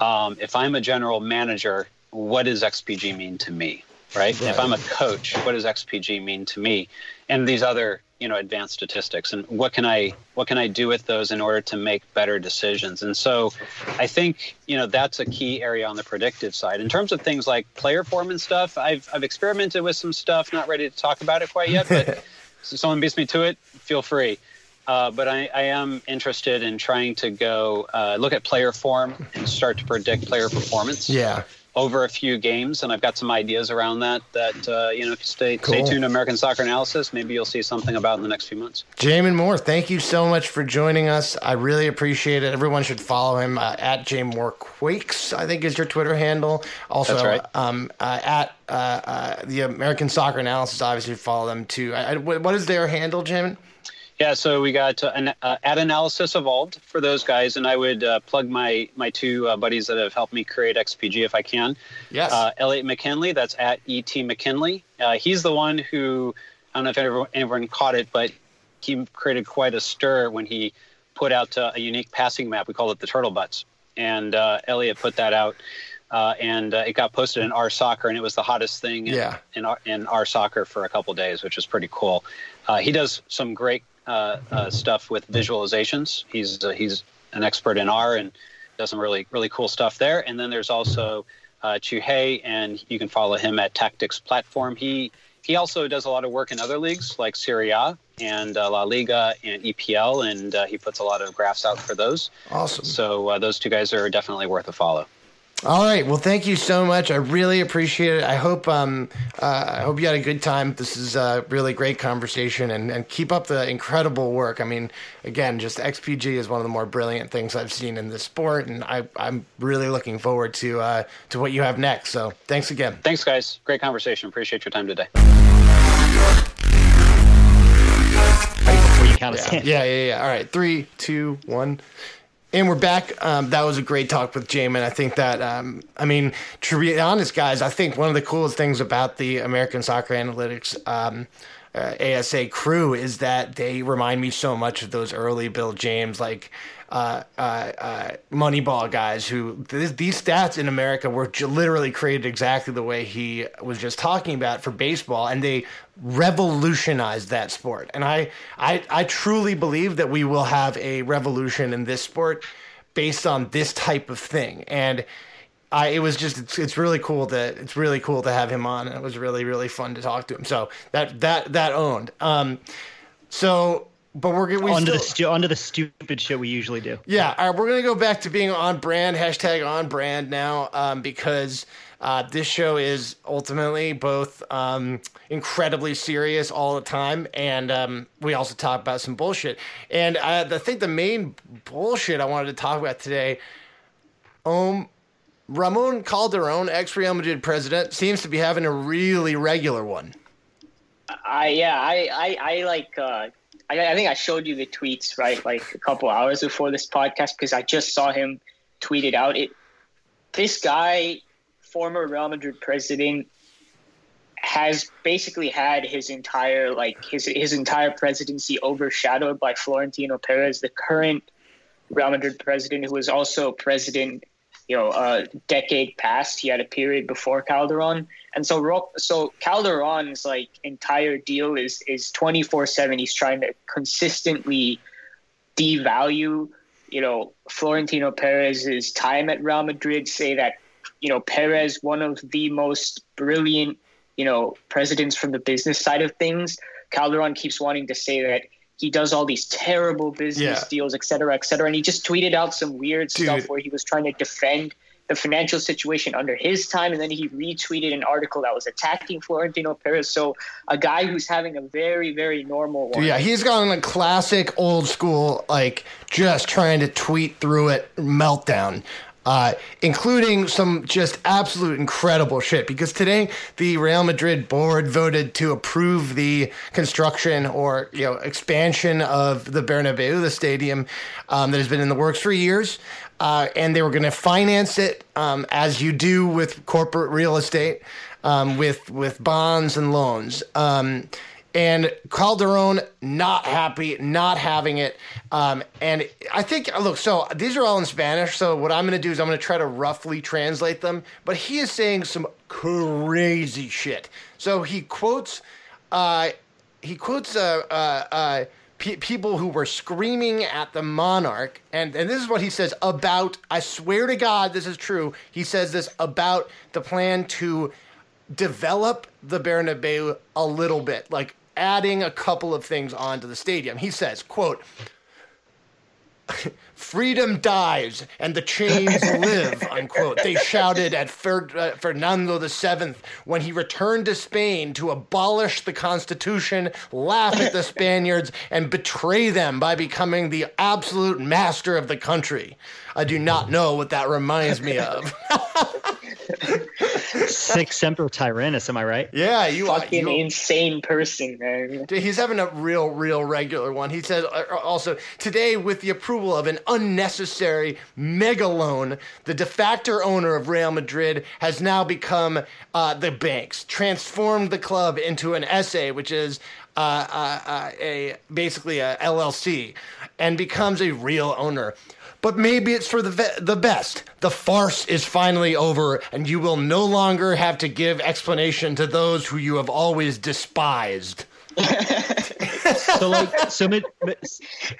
Speaker 5: Um, if I'm a general manager, what does XPG mean to me? Right? right? If I'm a coach, what does XPG mean to me? And these other you know advanced statistics and what can i what can i do with those in order to make better decisions? And so i think you know that's a key area on the predictive side. In terms of things like player form and stuff i've i've experimented with some stuff not ready to talk about it quite yet but if someone beats me to it feel free. Uh, but I, I, am interested in trying to go uh, look at player form and start to predict player performance.
Speaker 4: Yeah
Speaker 5: over a few games, and I've got some ideas around that. That uh, you know, stay cool. stay tuned to American Soccer Analysis. Maybe you'll see something about in the next few months.
Speaker 4: Jamon Moore, thank you so much for joining us. I really appreciate it. Everyone should follow him uh, at J Moore Quakes. I think is your Twitter handle. Also,
Speaker 5: right.
Speaker 4: um, uh, at uh, uh, the American Soccer Analysis. Obviously, follow them too. I, I, what is their handle, Jamin?
Speaker 5: Yeah, so we got uh, an uh, ad analysis evolved for those guys, and I would uh, plug my my two uh, buddies that have helped me create XPG if I can.
Speaker 4: Yes.
Speaker 5: Uh, Eliot McKinley, that's at ET McKinley. Uh, he's the one who I don't know if anyone, anyone caught it, but he created quite a stir when he put out uh, a unique passing map. We call it the Turtle Butts, and Elliot put that out. and it got posted in our soccer, and it was the hottest thing in,
Speaker 4: yeah.
Speaker 5: in, our, in our soccer for a couple days, which was pretty cool. he does some great uh, uh, stuff with visualizations. He's uh, he's an expert in R and does some really really cool stuff there. And then there's also uh, Cheuk Hei, and you can follow him at Tactics Platform. He he also does a lot of work in other leagues like Serie A and uh, La Liga and EPL, and uh, he puts a lot of graphs out for those.
Speaker 4: Awesome.
Speaker 5: So uh, those two guys are definitely worth a follow.
Speaker 4: All right. Well, thank you so much. I really appreciate it. I hope um, uh, I hope you had a good time. This is a really great conversation, and, and keep up the incredible work. I mean, again, just XPG is one of the more brilliant things I've seen in this sport, and I, I'm really looking forward to uh, to what you have next. So, thanks again.
Speaker 5: Thanks, guys. Great conversation. Appreciate your time today.
Speaker 6: Before you count us
Speaker 4: Yeah,
Speaker 6: in.
Speaker 4: yeah, yeah, yeah. All right, three, two, one. And we're back. Um, that was a great talk with Jamon. I think that, um, I mean, to be honest, guys, I think one of the coolest things about the American Soccer Analytics um, uh, ASA crew is that they remind me so much of those early Bill James, like uh, uh, uh, Moneyball guys who th- these stats in America were j- literally created exactly the way he was just talking about for baseball, and they revolutionized that sport. And I, I, I truly believe that we will have a revolution in this sport based on this type of thing. And I, it was just it's, it's really cool that it's really cool to have him on, and it was really really fun to talk to him. So that that that owned. Um, so but we're we
Speaker 6: onto
Speaker 4: still,
Speaker 6: the stu- onto the stupid shit we usually do.
Speaker 4: yeah, all right, we're gonna go back to being on brand hashtag on brand now um, because uh, this show is ultimately both um, incredibly serious all the time, and um, we also talk about some bullshit. And I, I think the main bullshit I wanted to talk about today, um, Ramon Calderon, ex Real Madrid president, seems to be having a really regular one.
Speaker 7: I yeah, I I, I like. Uh, I, I think I showed you the tweets right, like a couple hours before this podcast, because I just saw him tweet it out. It this guy, former Real Madrid president, has basically had his entire like his his entire presidency overshadowed by Florentino Perez, the current Real Madrid president, who was also president you know, a decade past. He had a period before Calderon, and so Ro- so Calderon's like entire deal is is twenty four seven. He's trying to consistently devalue, you know, Florentino Perez's time at Real Madrid. Say that you know Perez, one of the most brilliant, you know, presidents from the business side of things. Calderon keeps wanting to say that he does all these terrible business
Speaker 4: Yeah.
Speaker 7: deals, et cetera, et cetera. And he just tweeted out some weird
Speaker 4: Dude.
Speaker 7: stuff where he was trying to defend the financial situation under his time. And then he retweeted an article that was attacking Florentino Perez. So a guy who's having a very, very normal one.
Speaker 4: Yeah, he's got a classic old school, like just trying to tweet through it meltdown. Uh, including some just absolute incredible shit. Because today the Real Madrid board voted to approve the construction or you know expansion of the Bernabeu, the stadium um, that has been in the works for years, uh, and they were going to finance it um, as you do with corporate real estate, um, with with bonds and loans. Um, and Calderon not happy, not having it. Um, and I think, look, so these are all in Spanish. So what I'm going to do is I'm going to try to roughly translate them. But he is saying some crazy shit. So he quotes, uh, he quotes uh, uh, uh, pe- people who were screaming at the monarch, and and this is what he says about. I swear to God, this is true. He says this about the plan to develop the Bernabeu a little bit, like adding a couple of things onto the stadium. He says, quote, Freedom dies and the chains live, unquote. They shouted at Fer- uh, Fernando VII when he returned to Spain to abolish the Constitution, laugh at the Spaniards, and betray them by becoming the absolute master of the country. I do not know what that reminds me of.
Speaker 6: Sic Semper Tyrannis, am I right?
Speaker 4: yeah, you
Speaker 7: Fucking
Speaker 4: you,
Speaker 7: insane person, man.
Speaker 4: He's having a real, real regular one. He says uh, also today, with the approval of an unnecessary mega loan, the de facto owner of Real Madrid has now become uh, the banks, transformed the club into an SA, which is uh, uh, uh, a basically a LLC, and becomes a real owner. But maybe it's for the ve- the best. The farce is finally over, and you will no longer have to give explanation to those who you have always despised.
Speaker 6: So like, so Mad-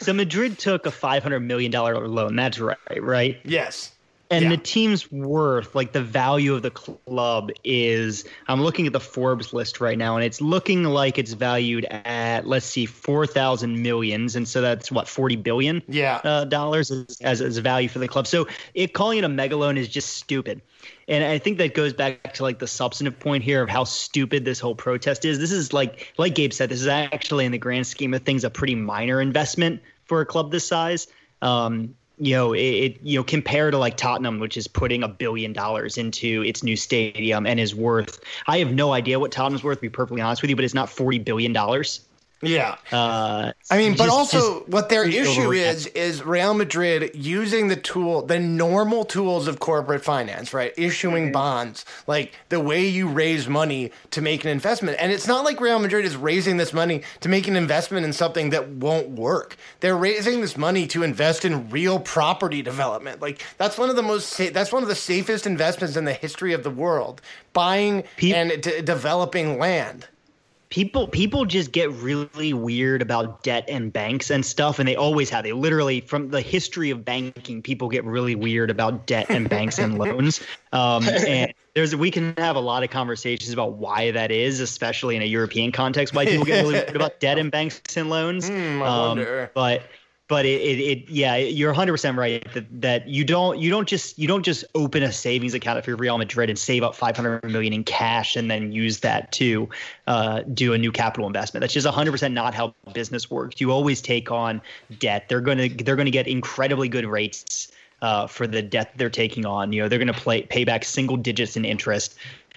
Speaker 6: so Madrid took a five hundred million dollar loan. That's right, right?
Speaker 4: Yes.
Speaker 6: And yeah. the team's worth, like the value of the club, is I'm looking at the Forbes list right now, and it's looking like it's valued at let's see, four thousand millions, and so that's what forty billion,
Speaker 4: yeah,
Speaker 6: uh, dollars as, as as value for the club. So it calling it a megaloan is just stupid. And I think that goes back to like the substantive point here of how stupid this whole protest is. This is like, like Gabe said, this is actually in the grand scheme of things a pretty minor investment for a club this size. Um, you know, it, it, you know compared to like Tottenham, which is putting a billion dollars into its new stadium and is worth. I have no idea what Tottenham's worth. To be perfectly honest with you, but it's not forty billion dollars.
Speaker 4: Yeah.
Speaker 6: Uh,
Speaker 4: I mean, but also just what their issue is is Real Madrid using the tool, the normal tools of corporate finance, right? Issuing mm-hmm. bonds, like the way you raise money to make an investment. And it's not like Real Madrid is raising this money to make an investment in something that won't work. They're raising this money to invest in real property development. Like that's one of the most sa- that's one of the safest investments in the history of the world. Buying Pe- and d- developing land
Speaker 6: people people just get really weird about debt and banks and stuff and they always have. They literally from the history of banking people get really weird about debt and banks and loans. Um, and there's we can have a lot of conversations about why that is especially in a european context why people get really weird about debt and banks and loans.
Speaker 4: Mm, um,
Speaker 6: but but it, it, it, yeah you're 100% right that, that you don't you don't just you don't just open a savings account if you're Real Madrid and save up 500 million in cash and then use that to uh, do a new capital investment. That's just 100% not how business works. You always take on debt. They're going to they're going to get incredibly good rates uh, for the debt they're taking on. You know they're going to play pay back single digits in interest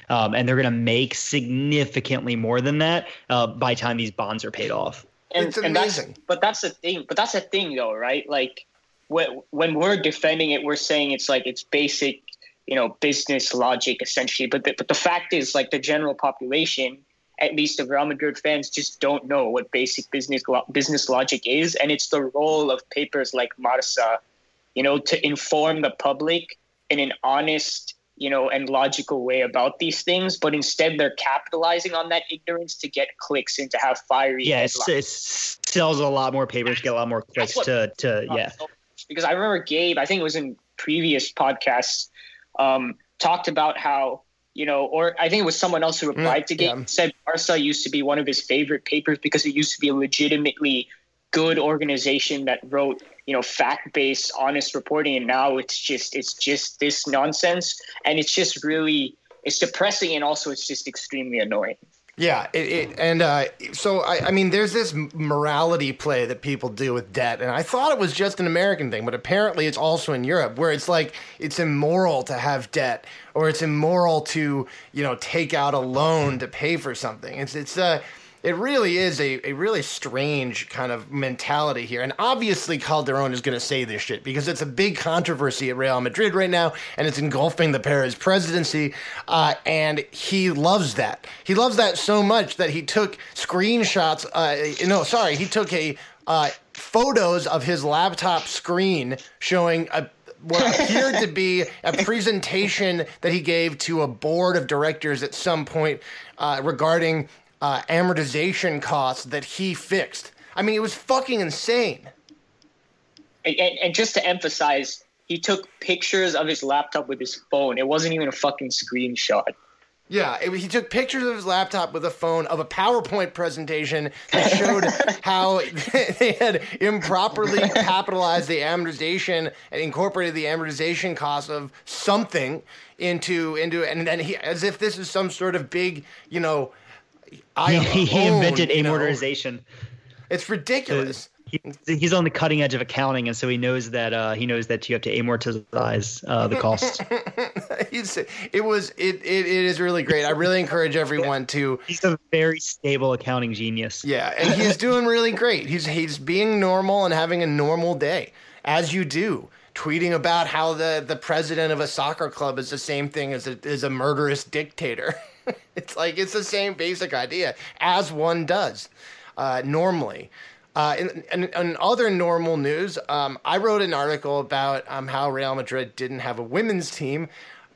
Speaker 6: um, and they're going to make significantly more than that uh, by time these bonds are paid off
Speaker 7: and, it's amazing. And that's, but that's the thing. But that's the thing, though, right? Like when when we're defending it, we're saying it's like it's basic, you know, business logic essentially. But the, but the fact is, like the general population, at least of Real Madrid fans, just don't know what basic business business logic is, and it's the role of papers like Marca, you know, to inform the public in an honest you know, and logical way about these things, but instead they're capitalizing on that ignorance to get clicks and to have fiery.
Speaker 6: Yeah, it sells a lot more papers, get a lot more clicks to to yeah.
Speaker 7: Because I remember Gabe, I think it was in previous podcasts, um, talked about how you know, or I think it was someone else who replied mm, to Gabe yeah. said Marca used to be one of his favorite papers because it used to be a legitimately good organization that wrote you know fact-based honest reporting and now it's just it's just this nonsense and it's just really it's depressing and also it's just extremely annoying
Speaker 4: yeah, it, it and uh, so I, I, mean, there's this morality play that people do with debt, and I thought it was just an American thing, but apparently it's also in Europe, where it's like it's immoral to have debt, or it's immoral to you know take out a loan to pay for something. It's it's uh, it really is a, a really strange kind of mentality here. And obviously, Calderon is going to say this shit because it's a big controversy at Real Madrid right now, and it's engulfing the Perez presidency. Uh, and he loves that. He loves that so much that he took screenshots. Uh, no, sorry, he took a uh, photos of his laptop screen showing a what appeared to be a presentation that he gave to a board of directors at some point uh, regarding uh, amortization costs that he fixed. I mean, it was fucking insane.
Speaker 7: And, and, just to emphasize, he took pictures of his laptop with his phone. It wasn't even a fucking screenshot.
Speaker 4: Yeah, it, he took pictures of his laptop with a phone of a PowerPoint presentation that showed how they had improperly capitalized the amortization and incorporated the amortization cost of something into into and then he as if this is some sort of big, you know,
Speaker 6: I he, he invented amortization.
Speaker 4: It's ridiculous.
Speaker 6: He, he's on the cutting edge of accounting, and so he knows that uh, he knows that you have to amortize uh, the cost.
Speaker 4: it was it, it it is really great. I really encourage everyone to.
Speaker 6: He's a very stable accounting genius.
Speaker 4: Yeah, and he's doing really great. He's he's being normal and having a normal day, as you do tweeting about how the, the president of a soccer club is the same thing as a, as a murderous dictator. it's like it's the same basic idea as one does uh, normally. Uh, in, in, in, other normal news, um, I wrote an article about um, how Real Madrid didn't have a women's team.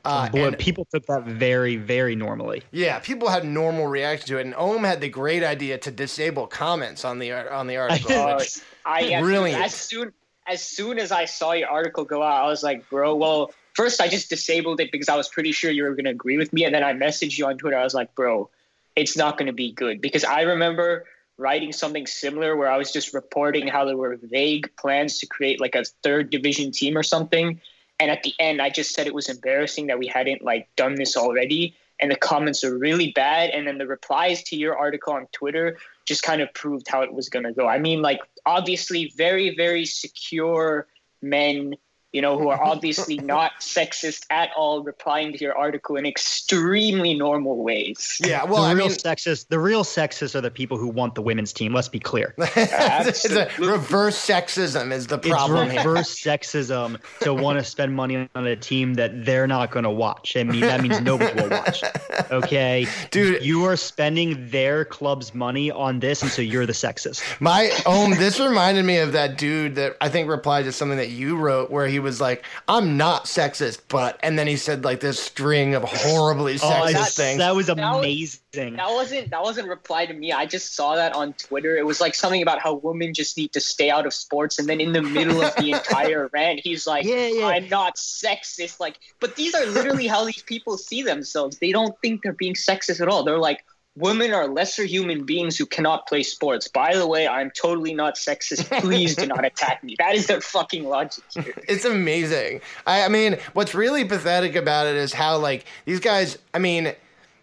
Speaker 6: Uh, oh boy, and, people took that very, very normally.
Speaker 4: Yeah, people had normal reaction to it, and Om had the great idea to disable comments on the on the article.
Speaker 7: I, I really as soon as soon as I saw your article go out, I was like, bro, well, first I just disabled it because I was pretty sure you were going to agree with me, and then I messaged you on Twitter. I was like, bro, it's not going to be good because I remember writing something similar where I was just reporting how there were vague plans to create like a third division team or something. And at the end, I just said it was embarrassing that we hadn't like done this already. And the comments are really bad. And then the replies to your article on Twitter just kind of proved how it was going to go. I mean, like, obviously, very, very secure men you know, who are obviously not sexist at all, replying to your article in extremely normal ways.
Speaker 4: Yeah, well,
Speaker 6: the
Speaker 4: I
Speaker 6: real
Speaker 4: mean,
Speaker 6: sexist, the real sexists are the people who want the women's team. Let's be clear.
Speaker 4: it's a reverse sexism is the problem
Speaker 6: it's reverse sexism to want to spend money on a team that they're not going to watch. I mean, that means nobody will watch. Okay,
Speaker 4: Dude.
Speaker 6: you are spending their club's money on this, and so you're the sexist.
Speaker 4: My own. This reminded me of that dude that I think replied to something that you wrote, where he was like, "I'm not sexist, but," and then he said like this string of horribly
Speaker 6: Oh,
Speaker 4: sexist
Speaker 6: that,
Speaker 4: things.
Speaker 6: that was
Speaker 7: was-
Speaker 6: amazing.
Speaker 7: That wasn't that wasn't reply to me. I just saw that on Twitter. It was like something about how women just need to stay out of sports, and then in the middle of the entire rant, he's like,
Speaker 6: Yeah, yeah.
Speaker 7: "I'm not sexist." Like, but these are literally how these people see themselves. They don't think they're being sexist at all. They're like, "Women are lesser human beings who cannot play sports." By the way, I'm totally not sexist. Please do not attack me. That is their fucking logic here.
Speaker 4: it's amazing. I, I mean, what's really pathetic about it is how like these guys. I mean,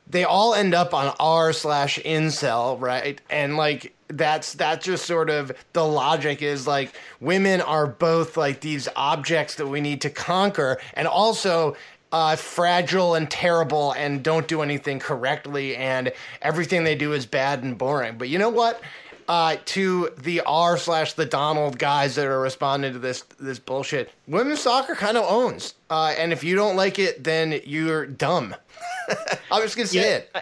Speaker 4: they all end up on r slash incel, right? And like that's that's just sort of the logic is like women are both like these objects that we need to conquer, and also. Uh, fragile and terrible and don't do anything correctly and everything they do is bad and boring but you know what uh, to the R slash the Donald guys that are responding to this this bullshit. Women's soccer kind of owns, uh, and if you don't like it, then you're dumb. I'm just gonna say
Speaker 6: Yeah,
Speaker 4: it.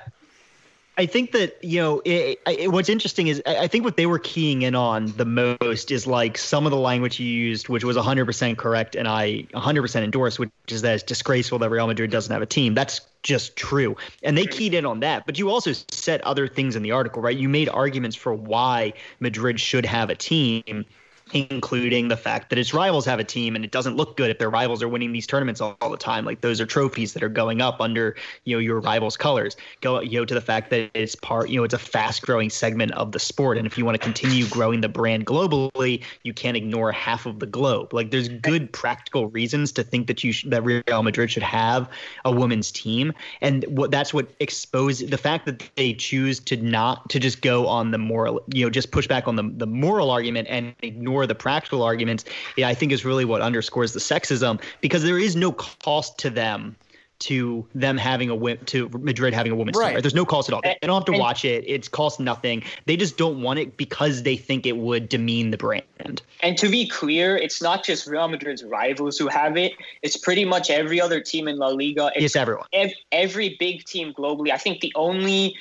Speaker 6: I think that you know it, it, what's interesting is I think what they were keying in on the most is like some of the language you used, which was 100% correct, and I 100% endorse, which is that it's disgraceful that Real Madrid doesn't have a team. That's just true, and they keyed in on that. But you also said other things in the article, right? You made arguments for why Madrid should have a team including the fact that its rivals have a team and it doesn't look good if their rivals are winning these tournaments all, all the time. Like those are trophies that are going up under you know your rivals colors. Go you know to the fact that it's part you know it's a fast growing segment of the sport. And if you want to continue growing the brand globally you can't ignore half of the globe. Like there's good practical reasons to think that you sh- that Real Madrid should have a women's team. And what that's what exposes the fact that they choose to not to just go on the moral you know just push back on the the moral argument and ignore the practical arguments yeah, I think is really what underscores the sexism because there is no cost to them to them having a win to Madrid having a women's
Speaker 4: Right.
Speaker 6: team. Right? There's no cost at all. They don't have to
Speaker 7: And-
Speaker 6: watch it. It's cost nothing. They just don't want it because they think it would demean the brand.
Speaker 7: And to be clear, it's not just Real Madrid's rivals who have it. It's pretty much every other team in La Liga. It's
Speaker 6: It's everyone.
Speaker 7: ev- every big team globally. I think the only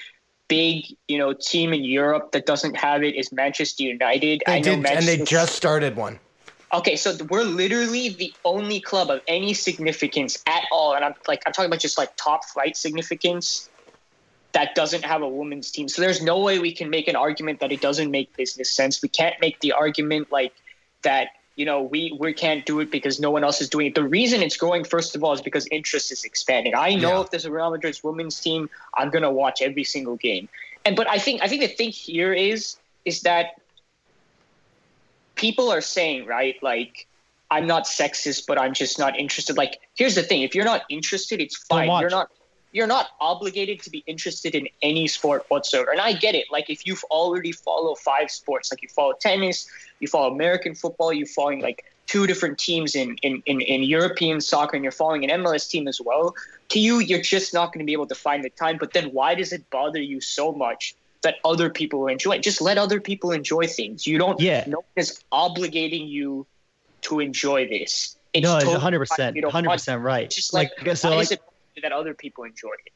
Speaker 7: big, you know, team in Europe that doesn't have it is Manchester United.
Speaker 4: They
Speaker 7: I know
Speaker 4: did, and they just started one.
Speaker 7: Okay, so we're literally the only club of any significance at all, and I'm like I'm talking about just like top flight significance that doesn't have a women's team. So there's no way we can make an argument that it doesn't make business sense. We can't make the argument like that, you know, we we can't do it because no one else is doing it. The reason it's growing, first of all, is because interest is expanding. I know
Speaker 4: Yeah.
Speaker 7: if there's a Real Madrid's women's team, I'm gonna watch every single game. And but I think I think the thing here is is that people are saying, right, like I'm not sexist, but I'm just not interested. Like, here's the thing: if you're not interested, it's fine. You're not you're not obligated to be interested in any sport whatsoever. And I get it. Like, if you've already follow five sports, like you follow tennis, you follow American football, you're following like two different teams in in, in, in European soccer, and you're following an MLS team as well. To you, you're just not going to be able to find the time. But then, why does it bother you so much? That other people will enjoy. it? Just let other people enjoy things. You don't.
Speaker 6: Yeah.
Speaker 7: No one is obligating you to enjoy this. It's
Speaker 6: no, it's
Speaker 7: totally
Speaker 6: 100
Speaker 7: fine
Speaker 6: percent,
Speaker 7: if you don't
Speaker 6: 100
Speaker 7: want
Speaker 6: percent right.
Speaker 7: Just like,
Speaker 6: so
Speaker 7: why
Speaker 6: like
Speaker 7: is it that other people enjoy it?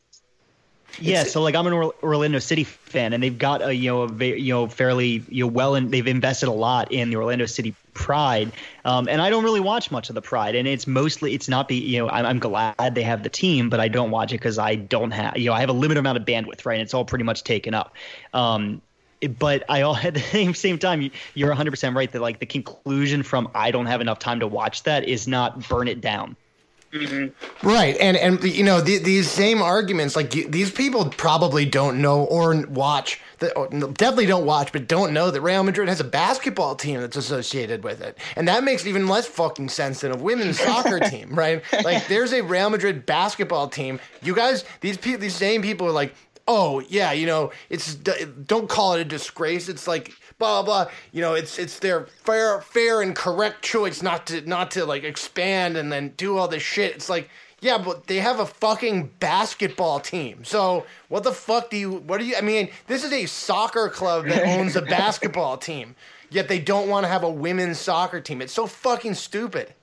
Speaker 6: Yeah, so like I'm an Orlando City fan, and they've got a you know a ve- you know fairly you know well, and they've invested a lot in the Orlando City Pride, um, and I don't really watch much of the Pride, and it's mostly it's not the you know I'm, I'm glad they have the team, but I don't watch it because I don't have you know I have a limited amount of bandwidth, right? And it's all pretty much taken up. Um, but I all at the same same time you- you're 100 percent right that like the conclusion from I don't have enough time to watch that is not burn it down.
Speaker 4: Mm-hmm. Right, and and you know the, these same arguments, like these people probably don't know or watch that definitely don't watch, but don't know that Real Madrid has a basketball team that's associated with it, and that makes even less fucking sense than a women's soccer team, right? Like there's a Real Madrid basketball team. You guys, these people, these same people are like, oh yeah, you know, it's don't call it a disgrace. It's like blah blah. You know, it's it's their fair fair and correct choice not to not to like expand and then do all this shit. It's like yeah, but they have a fucking basketball team. So what the fuck do you? What do you? I mean, this is a soccer club that owns a basketball team, yet they don't want to have a women's soccer team. It's so fucking stupid.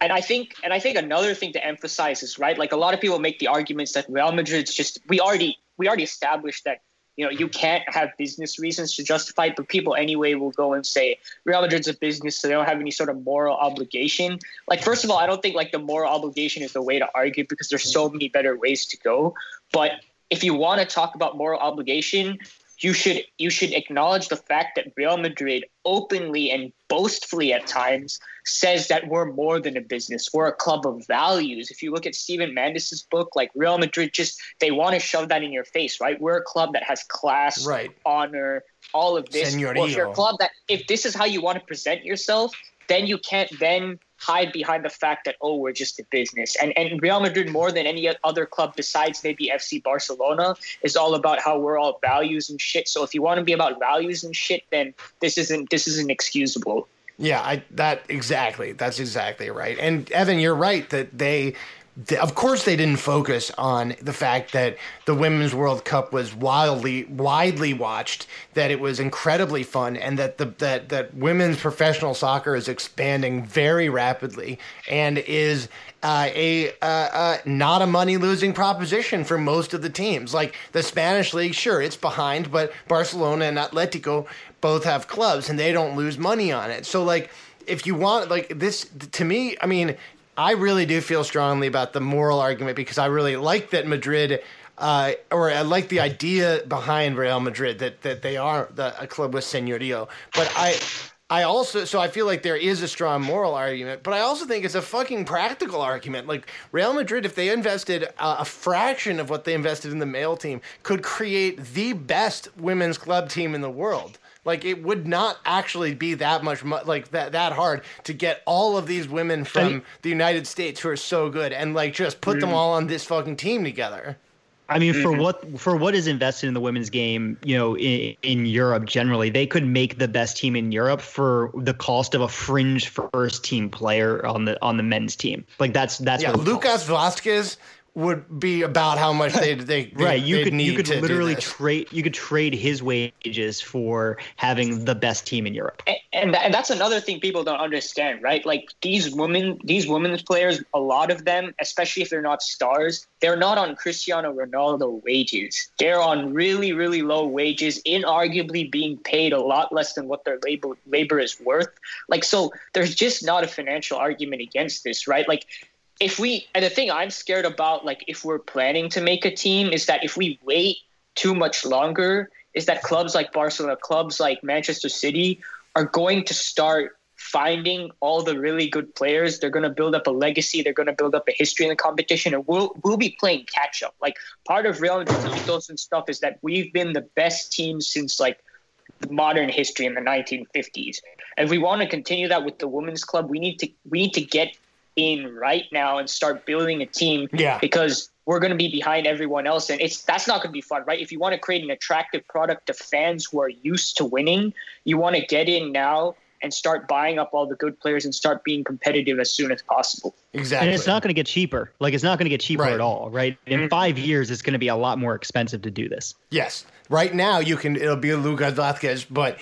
Speaker 7: And I think, and I think another thing to emphasize is right. Like a lot of people make the arguments that Real Madrid's just we already we already established that you know you can't have business reasons to justify it but people anyway will go and say real madrid's a business so they don't have any sort of moral obligation. Like first of all i don't think like the moral obligation is the way to argue because there's so many better ways to go. But if you want to talk about moral obligation you should you should acknowledge the fact that Real Madrid openly and boastfully at times says that we're more than a business. We're a club of values. If you look at Steven Mandis's book, like Real Madrid just they want to shove that in your face, right? We're a club that has class,
Speaker 4: right.
Speaker 7: honor, all of this.
Speaker 4: Well,
Speaker 7: if you're a club that if this is how you want to present yourself, then you can't then hide behind the fact that oh we're just a business. And and Real Madrid more than any other club besides maybe FC Barcelona is all about how we're all values and shit. So if you want to be about values and shit then this isn't this isn't excusable.
Speaker 4: Yeah I that exactly. That's exactly right. And Evan you're right that they of course they didn't focus on the fact that the women's world cup was wildly widely watched that it was incredibly fun and that the that that women's professional soccer is expanding very rapidly and is uh, a uh, uh, not a money losing proposition for most of the teams. Like the Spanish league sure it's behind but Barcelona and Atletico both have clubs and they don't lose money on it. So like if you want like this to me i mean I really do feel strongly about the moral argument because I really like that Madrid, uh, or I like the idea behind Real Madrid that that they are the, a club with señorío. But I. I also so I feel like there is a strong moral argument, but I also think it's a fucking practical argument. Like Real Madrid, if they invested a, a fraction of what they invested in the male team, could create the best women's club team in the world. Like it would not actually be that much like that that hard to get all of these women from the United States who are so good and like just put mm. them all on this fucking team together.
Speaker 6: I mean, for mm-hmm. what for what is invested in the women's game, you know, in, in, Europe generally, they could make the best team in Europe for the cost of a fringe first team player on the on the men's team. Like that's that's
Speaker 4: yeah. Lucas Vázquez would be about how much they they
Speaker 6: right. You could
Speaker 4: you
Speaker 6: could literally trade you could trade his wages for having the best team in Europe.
Speaker 7: And, and and that's another thing people don't understand, right? Like these women, these women's players, a lot of them, especially if they're not stars, they're not on Cristiano Ronaldo wages. They're on really really low wages, inarguably being paid a lot less than what their labor labor is worth. Like so, there's just not a financial argument against this, right? Like if we and the thing I'm scared about, like if we're planning to make a team, is that if we wait too much longer, is that clubs like Barcelona, clubs like Manchester City are going to start finding all the really good players. They're going to build up a legacy. They're going to build up a history in the competition, and we'll we'll be playing catch up. Like part of Real Madrid's and stuff is that we've been the best team since like modern history in the 1950s. And we want to continue that with the women's club, we need to we need to get in right now and start building a team.
Speaker 4: Yeah.
Speaker 7: Because we're going to be behind everyone else, and it's that's not going to be fun, right? If you want to create an attractive product to fans who are used to winning, you want to get in now and start buying up all the good players and start being competitive as soon as possible.
Speaker 4: Exactly.
Speaker 6: And it's not going to get cheaper. Like it's not going to get cheaper right. at all, right? In mm-hmm. five years, it's going to be a lot more expensive to do this.
Speaker 4: Yes. Right now, you can. It'll be a Lucas Vázquez, but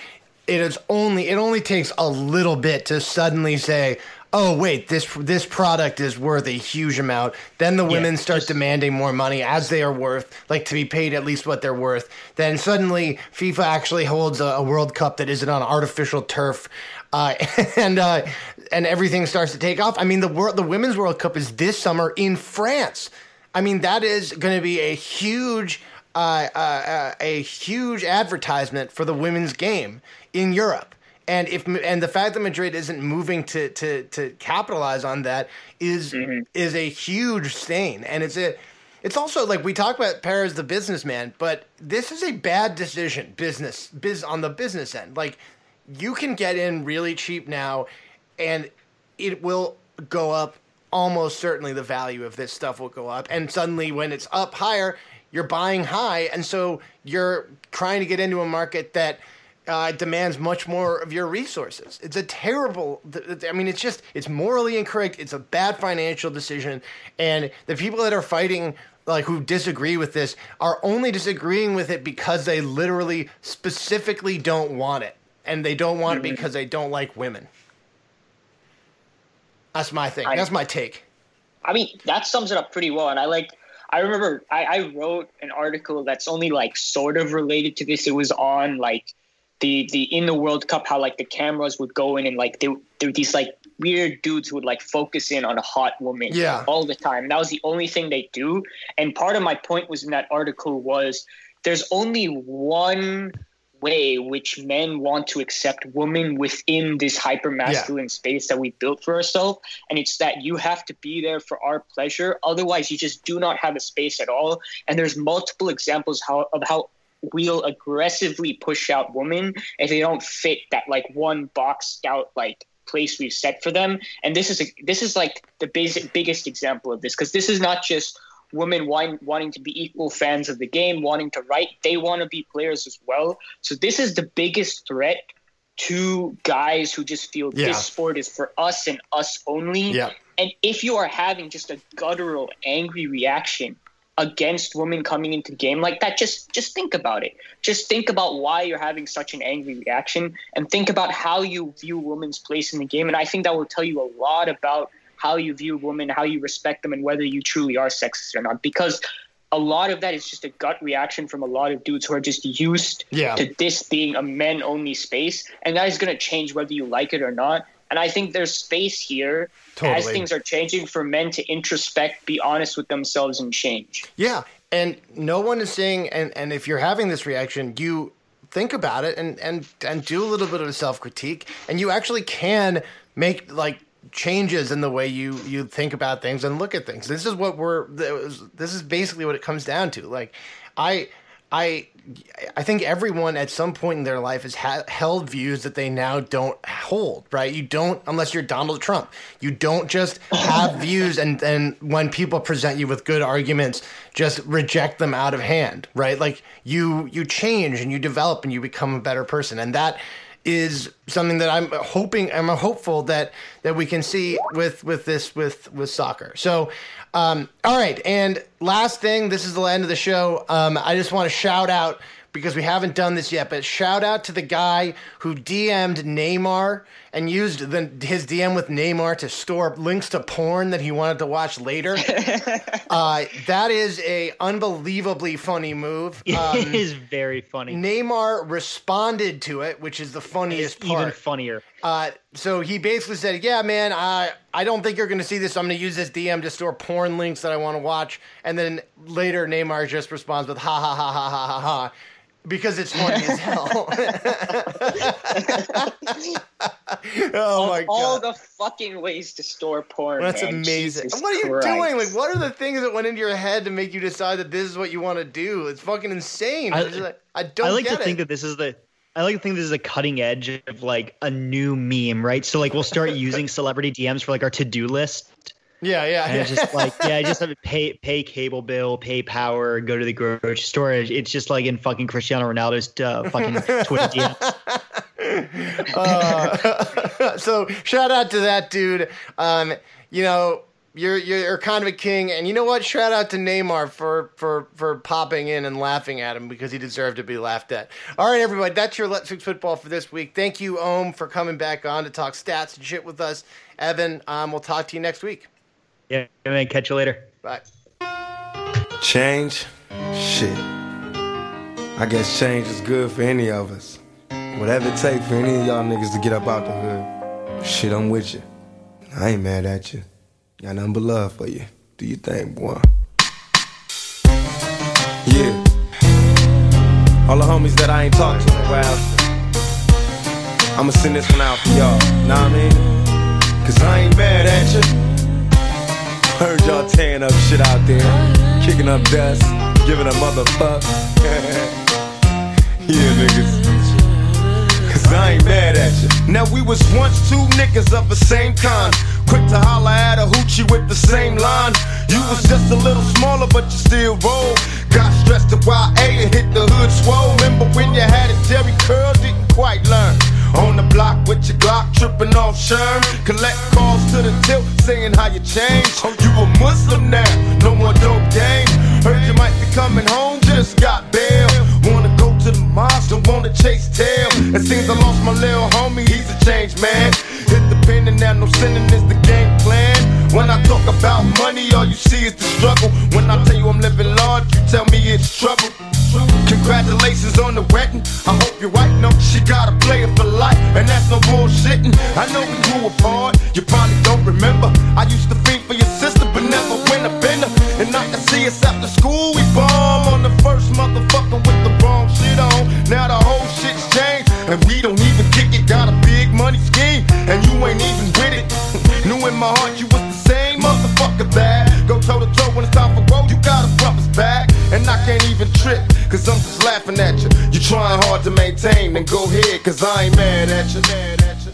Speaker 4: it is only. It only takes a little bit to suddenly say, oh wait this this product is worth a huge amount. Then the women yeah, start just, demanding more money as they are worth like to be paid at least what they're worth. Then suddenly fifa actually holds a, a world cup that isn't on artificial turf uh, and uh, and everything starts to take off. I mean the world the women's world cup is this summer in france. I mean that is going to be a huge uh, uh, uh, a huge advertisement for the women's game in europe And if and the fact that Madrid isn't moving to to to capitalize on that is mm-hmm. is a huge stain, and it's a it's also like we talk about Perez the businessman, but this is a bad decision business biz on the business end. Like you can get in really cheap now, and it will go up almost certainly the value of this stuff will go up. And suddenly, when it's up higher, you're buying high, and so you're trying to get into a market that uh, demands much more of your resources. It's a terrible. I mean, it's just it's morally incorrect. It's a bad financial decision, and the people that are fighting. Like who disagree with this are only disagreeing with it because they literally specifically don't want it, and they don't want mm-hmm. it because they don't like women. That's my thing. I, That's my take.
Speaker 7: I mean, that sums it up pretty well. And I like, I remember I, I wrote an article that's only like sort of related to this. It was on like the the in the World Cup how like the cameras would go in and like there there were these like weird dudes who would like focus in on a hot woman
Speaker 4: yeah.
Speaker 7: all the time. And that was the only thing they do. And part of my point was in that article was there's only one way which men want to accept women within this hyper masculine yeah. space that we built for ourselves and it's that you have to be there for our pleasure otherwise you just do not have a space at all and there's multiple examples how, of how we'll aggressively push out women if they don't fit that like one boxed out like place we've set for them and this is a this is like the basic biggest example of this because this is not just women want, wanting to be equal fans of the game, wanting to write. They want to be players as well. So this is the biggest threat to guys who just feel yeah. this sport is for us and us only.
Speaker 4: Yeah.
Speaker 7: And if you are having just a guttural, angry reaction against women coming into the game like that, just just think about it. Just think about why you're having such an angry reaction, and think about how you view women's place in the game. And I think that will tell you a lot about how you view women, how you respect them, and whether you truly are sexist or not. Because a lot of that is just a gut reaction from a lot of dudes who are just used
Speaker 4: yeah.
Speaker 7: to this being a men only space. And that is going to change whether you like it or not. And I think there's space here totally. as things are changing for men to introspect, be honest with themselves, and change.
Speaker 4: Yeah. And no one is saying, and, and if you're having this reaction, you think about it and, and, and do a little bit of self critique. And you actually can make like changes in the way you you think about things and look at things. This is what we're this is basically what it comes down to. Like I I I think everyone at some point in their life has ha- held views that they now don't hold, right? You don't unless you're Donald Trump. You don't just have views and then when people present you with good arguments, just reject them out of hand, right? Like you you change and you develop and you become a better person. And that is something that I'm hoping I'm hopeful that that we can see with with this with with soccer. So um, all right, and last thing, this is the end of the show. Um, I just want to shout out because we haven't done this yet, but shout out to the guy who DM'd Neymar and used the, his DM with Neymar to store links to porn that he wanted to watch later. uh, that is a unbelievably funny move.
Speaker 6: Um, it is very funny.
Speaker 4: Neymar responded to it, which is the funniest part.
Speaker 6: Even funnier.
Speaker 4: Uh, so he basically said, "Yeah, man, I I don't think you're going to see this. I'm going to use this DM to store porn links that I want to watch." And then later, Neymar just responds with, "Ha ha ha ha ha ha ha." Because it's funny as hell. oh my god!
Speaker 7: All the fucking ways to store porn.
Speaker 4: That's
Speaker 7: man.
Speaker 4: amazing.
Speaker 7: Jesus
Speaker 4: what are you
Speaker 7: Christ.
Speaker 4: doing? Like, what are the things that went into your head to make you decide that this is what you want to do? It's fucking insane. I, like, I don't.
Speaker 6: I like
Speaker 4: to
Speaker 6: it. think that this is the. I like to think this is a cutting edge of like a new meme, right? So like we'll start using celebrity DMs for like our to do list
Speaker 4: yeah, yeah.
Speaker 6: And it's just like, yeah, I just have to pay pay cable bill, pay power, go to the grocery store. It's just like in fucking Cristiano Ronaldo's uh, fucking Twitter
Speaker 4: DMs. Uh, so shout out to that dude. Um, you know, you're you're kind of a king, and you know what? Shout out to Neymar for for for popping in and laughing at him because he deserved to be laughed at. All right, everybody, that's your Let's Fix Football for this week. Thank you, Om, for coming back on to talk stats and shit with us. Evan, um, we'll talk to you next week.
Speaker 6: Yeah, man. Catch you later.
Speaker 4: Bye.
Speaker 8: Change? Shit. I guess change is good for any of us. Whatever it takes for any of y'all niggas to get up out the hood. Shit, I'm with you. I ain't mad at you. Got nothing but love for you. Do you think, boy? Yeah. All the homies that I ain't talked to in a while. I'ma send this one out for y'all. Nah, I mean? Cause I ain't mad at you. Heard y'all tearing up shit out there, kicking up dust, giving a motherfuck. yeah, niggas. Cause I ain't mad at you. Now we was once two niggas of the same kind. Quick to holler at a hoochie with the same line. You was just a little smaller, but you still roll. Got stressed to YA and hit the hood swole. Remember when you had a Jerry curl, didn't quite learn. On the block with your Glock, tripping off Sherm. Collect calls to the tilt, saying how you changed. Oh, you a Muslim now, no more dope game. Heard you might be coming home, just got bail. Wanna go to the mosque, don't wanna chase tail. It seems I lost my little homie, he's a changed man. Hit the pen and now no sinning is the game plan. When I talk about money, all you see is the struggle. When I tell you I'm living large, you tell me it's trouble. Congratulations on the wedding. I hope your wife knows she got a player for life, and that's no bullshitting. I know we grew apart, you probably don't remember. I used to think for your sister, but never went a bender. And I can see us after school, we bomb on the first motherfucker with the wrong shit on. Now the whole shit's changed, and we don't even kick it. Got a big money scheme, and you ain't even with it. Knew in my heart laughing at you. You trying hard to maintain, then go ahead, cause I ain't mad at you. At you.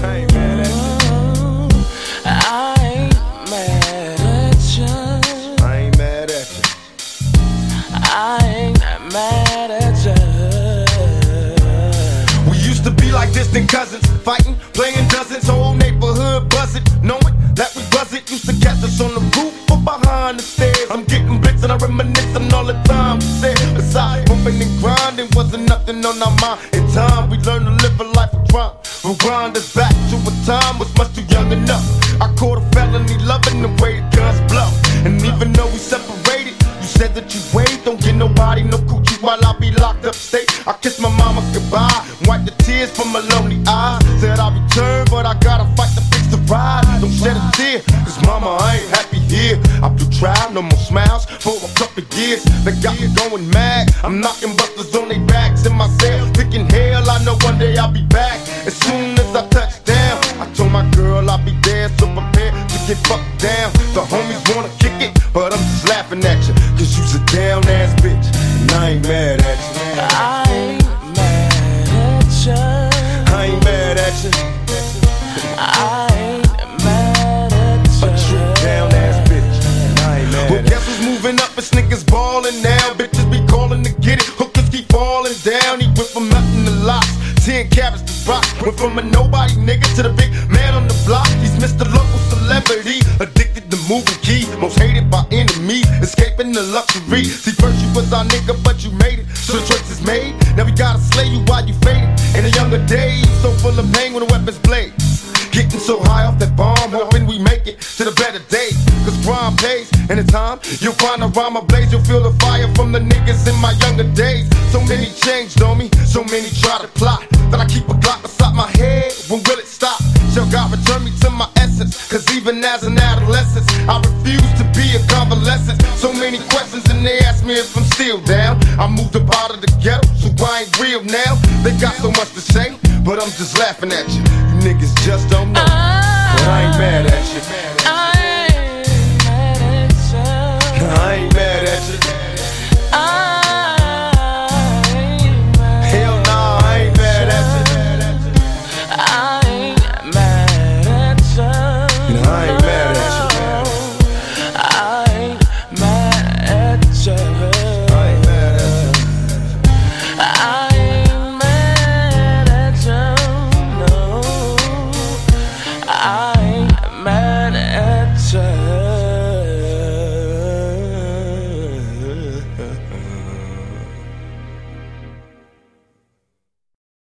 Speaker 8: I ain't mad at you.
Speaker 9: I ain't mad at you.
Speaker 8: I ain't mad at you.
Speaker 9: I ain't mad at you.
Speaker 8: We used to be like distant cousins, fighting, playing dozens, whole neighborhood buzzing, knowing that we wasn't used to catch us on the roof or behind the stairs. Getting blitz and all the time we said. Besides, bumping and grinding wasn't nothing on our mind. In time, we learned to live a life of crime. Rewind us back to a time was much too young enough. I caught a felony loving the way the guns blow. And even though we separated, you said that you wait, don't get nobody no coochie while I be locked up state. I kiss my mama goodbye, wipe the tears from my lonely eyes. Said I'll return, but I gotta fight to fix the ride. Don't shed a tear, cause mama, I ain't more smiles for a couple years. They got me going mad. I'm knocking busters on their backs in my cell, picking hell. I know one day I'll be back. As soon as I touch down, I told my girl I'll be there, so prepare to get fucked down. The homies wanna kick it, but I'm just laughing at you, cause you's a down ass bitch, and I ain't mad at you.
Speaker 9: I
Speaker 8: went from nothing to lots. Ten carats to rock. Went from a nobody nigga to the big man on the block. He's Mr. Local Celebrity. Addicted to moving key. Most hated by enemies. Escaping the luxury. See, first you was our nigga, but you made it. So the choice is made. Now we gotta slay you while you faded. In the younger days, so full of pain when the weapons blaze. Getting so high off that bomb, hoping we make it to the better days. Cause crime pays, in time, you'll find a rhyme ablaze. You'll feel the fire from the niggas in my younger days. So many changed on me, so many try to plot. That I keep a Glock beside my head, when will it stop? Shall God return me to my essence? Cause even as an adolescent, I refuse to be a convalescent. So many questions, and they ask me if I'm still down. I moved up out of the ghetto, so I ain't real now. They got so much to say, but I'm just laughing at you. You niggas just don't know. But I ain't mad at you.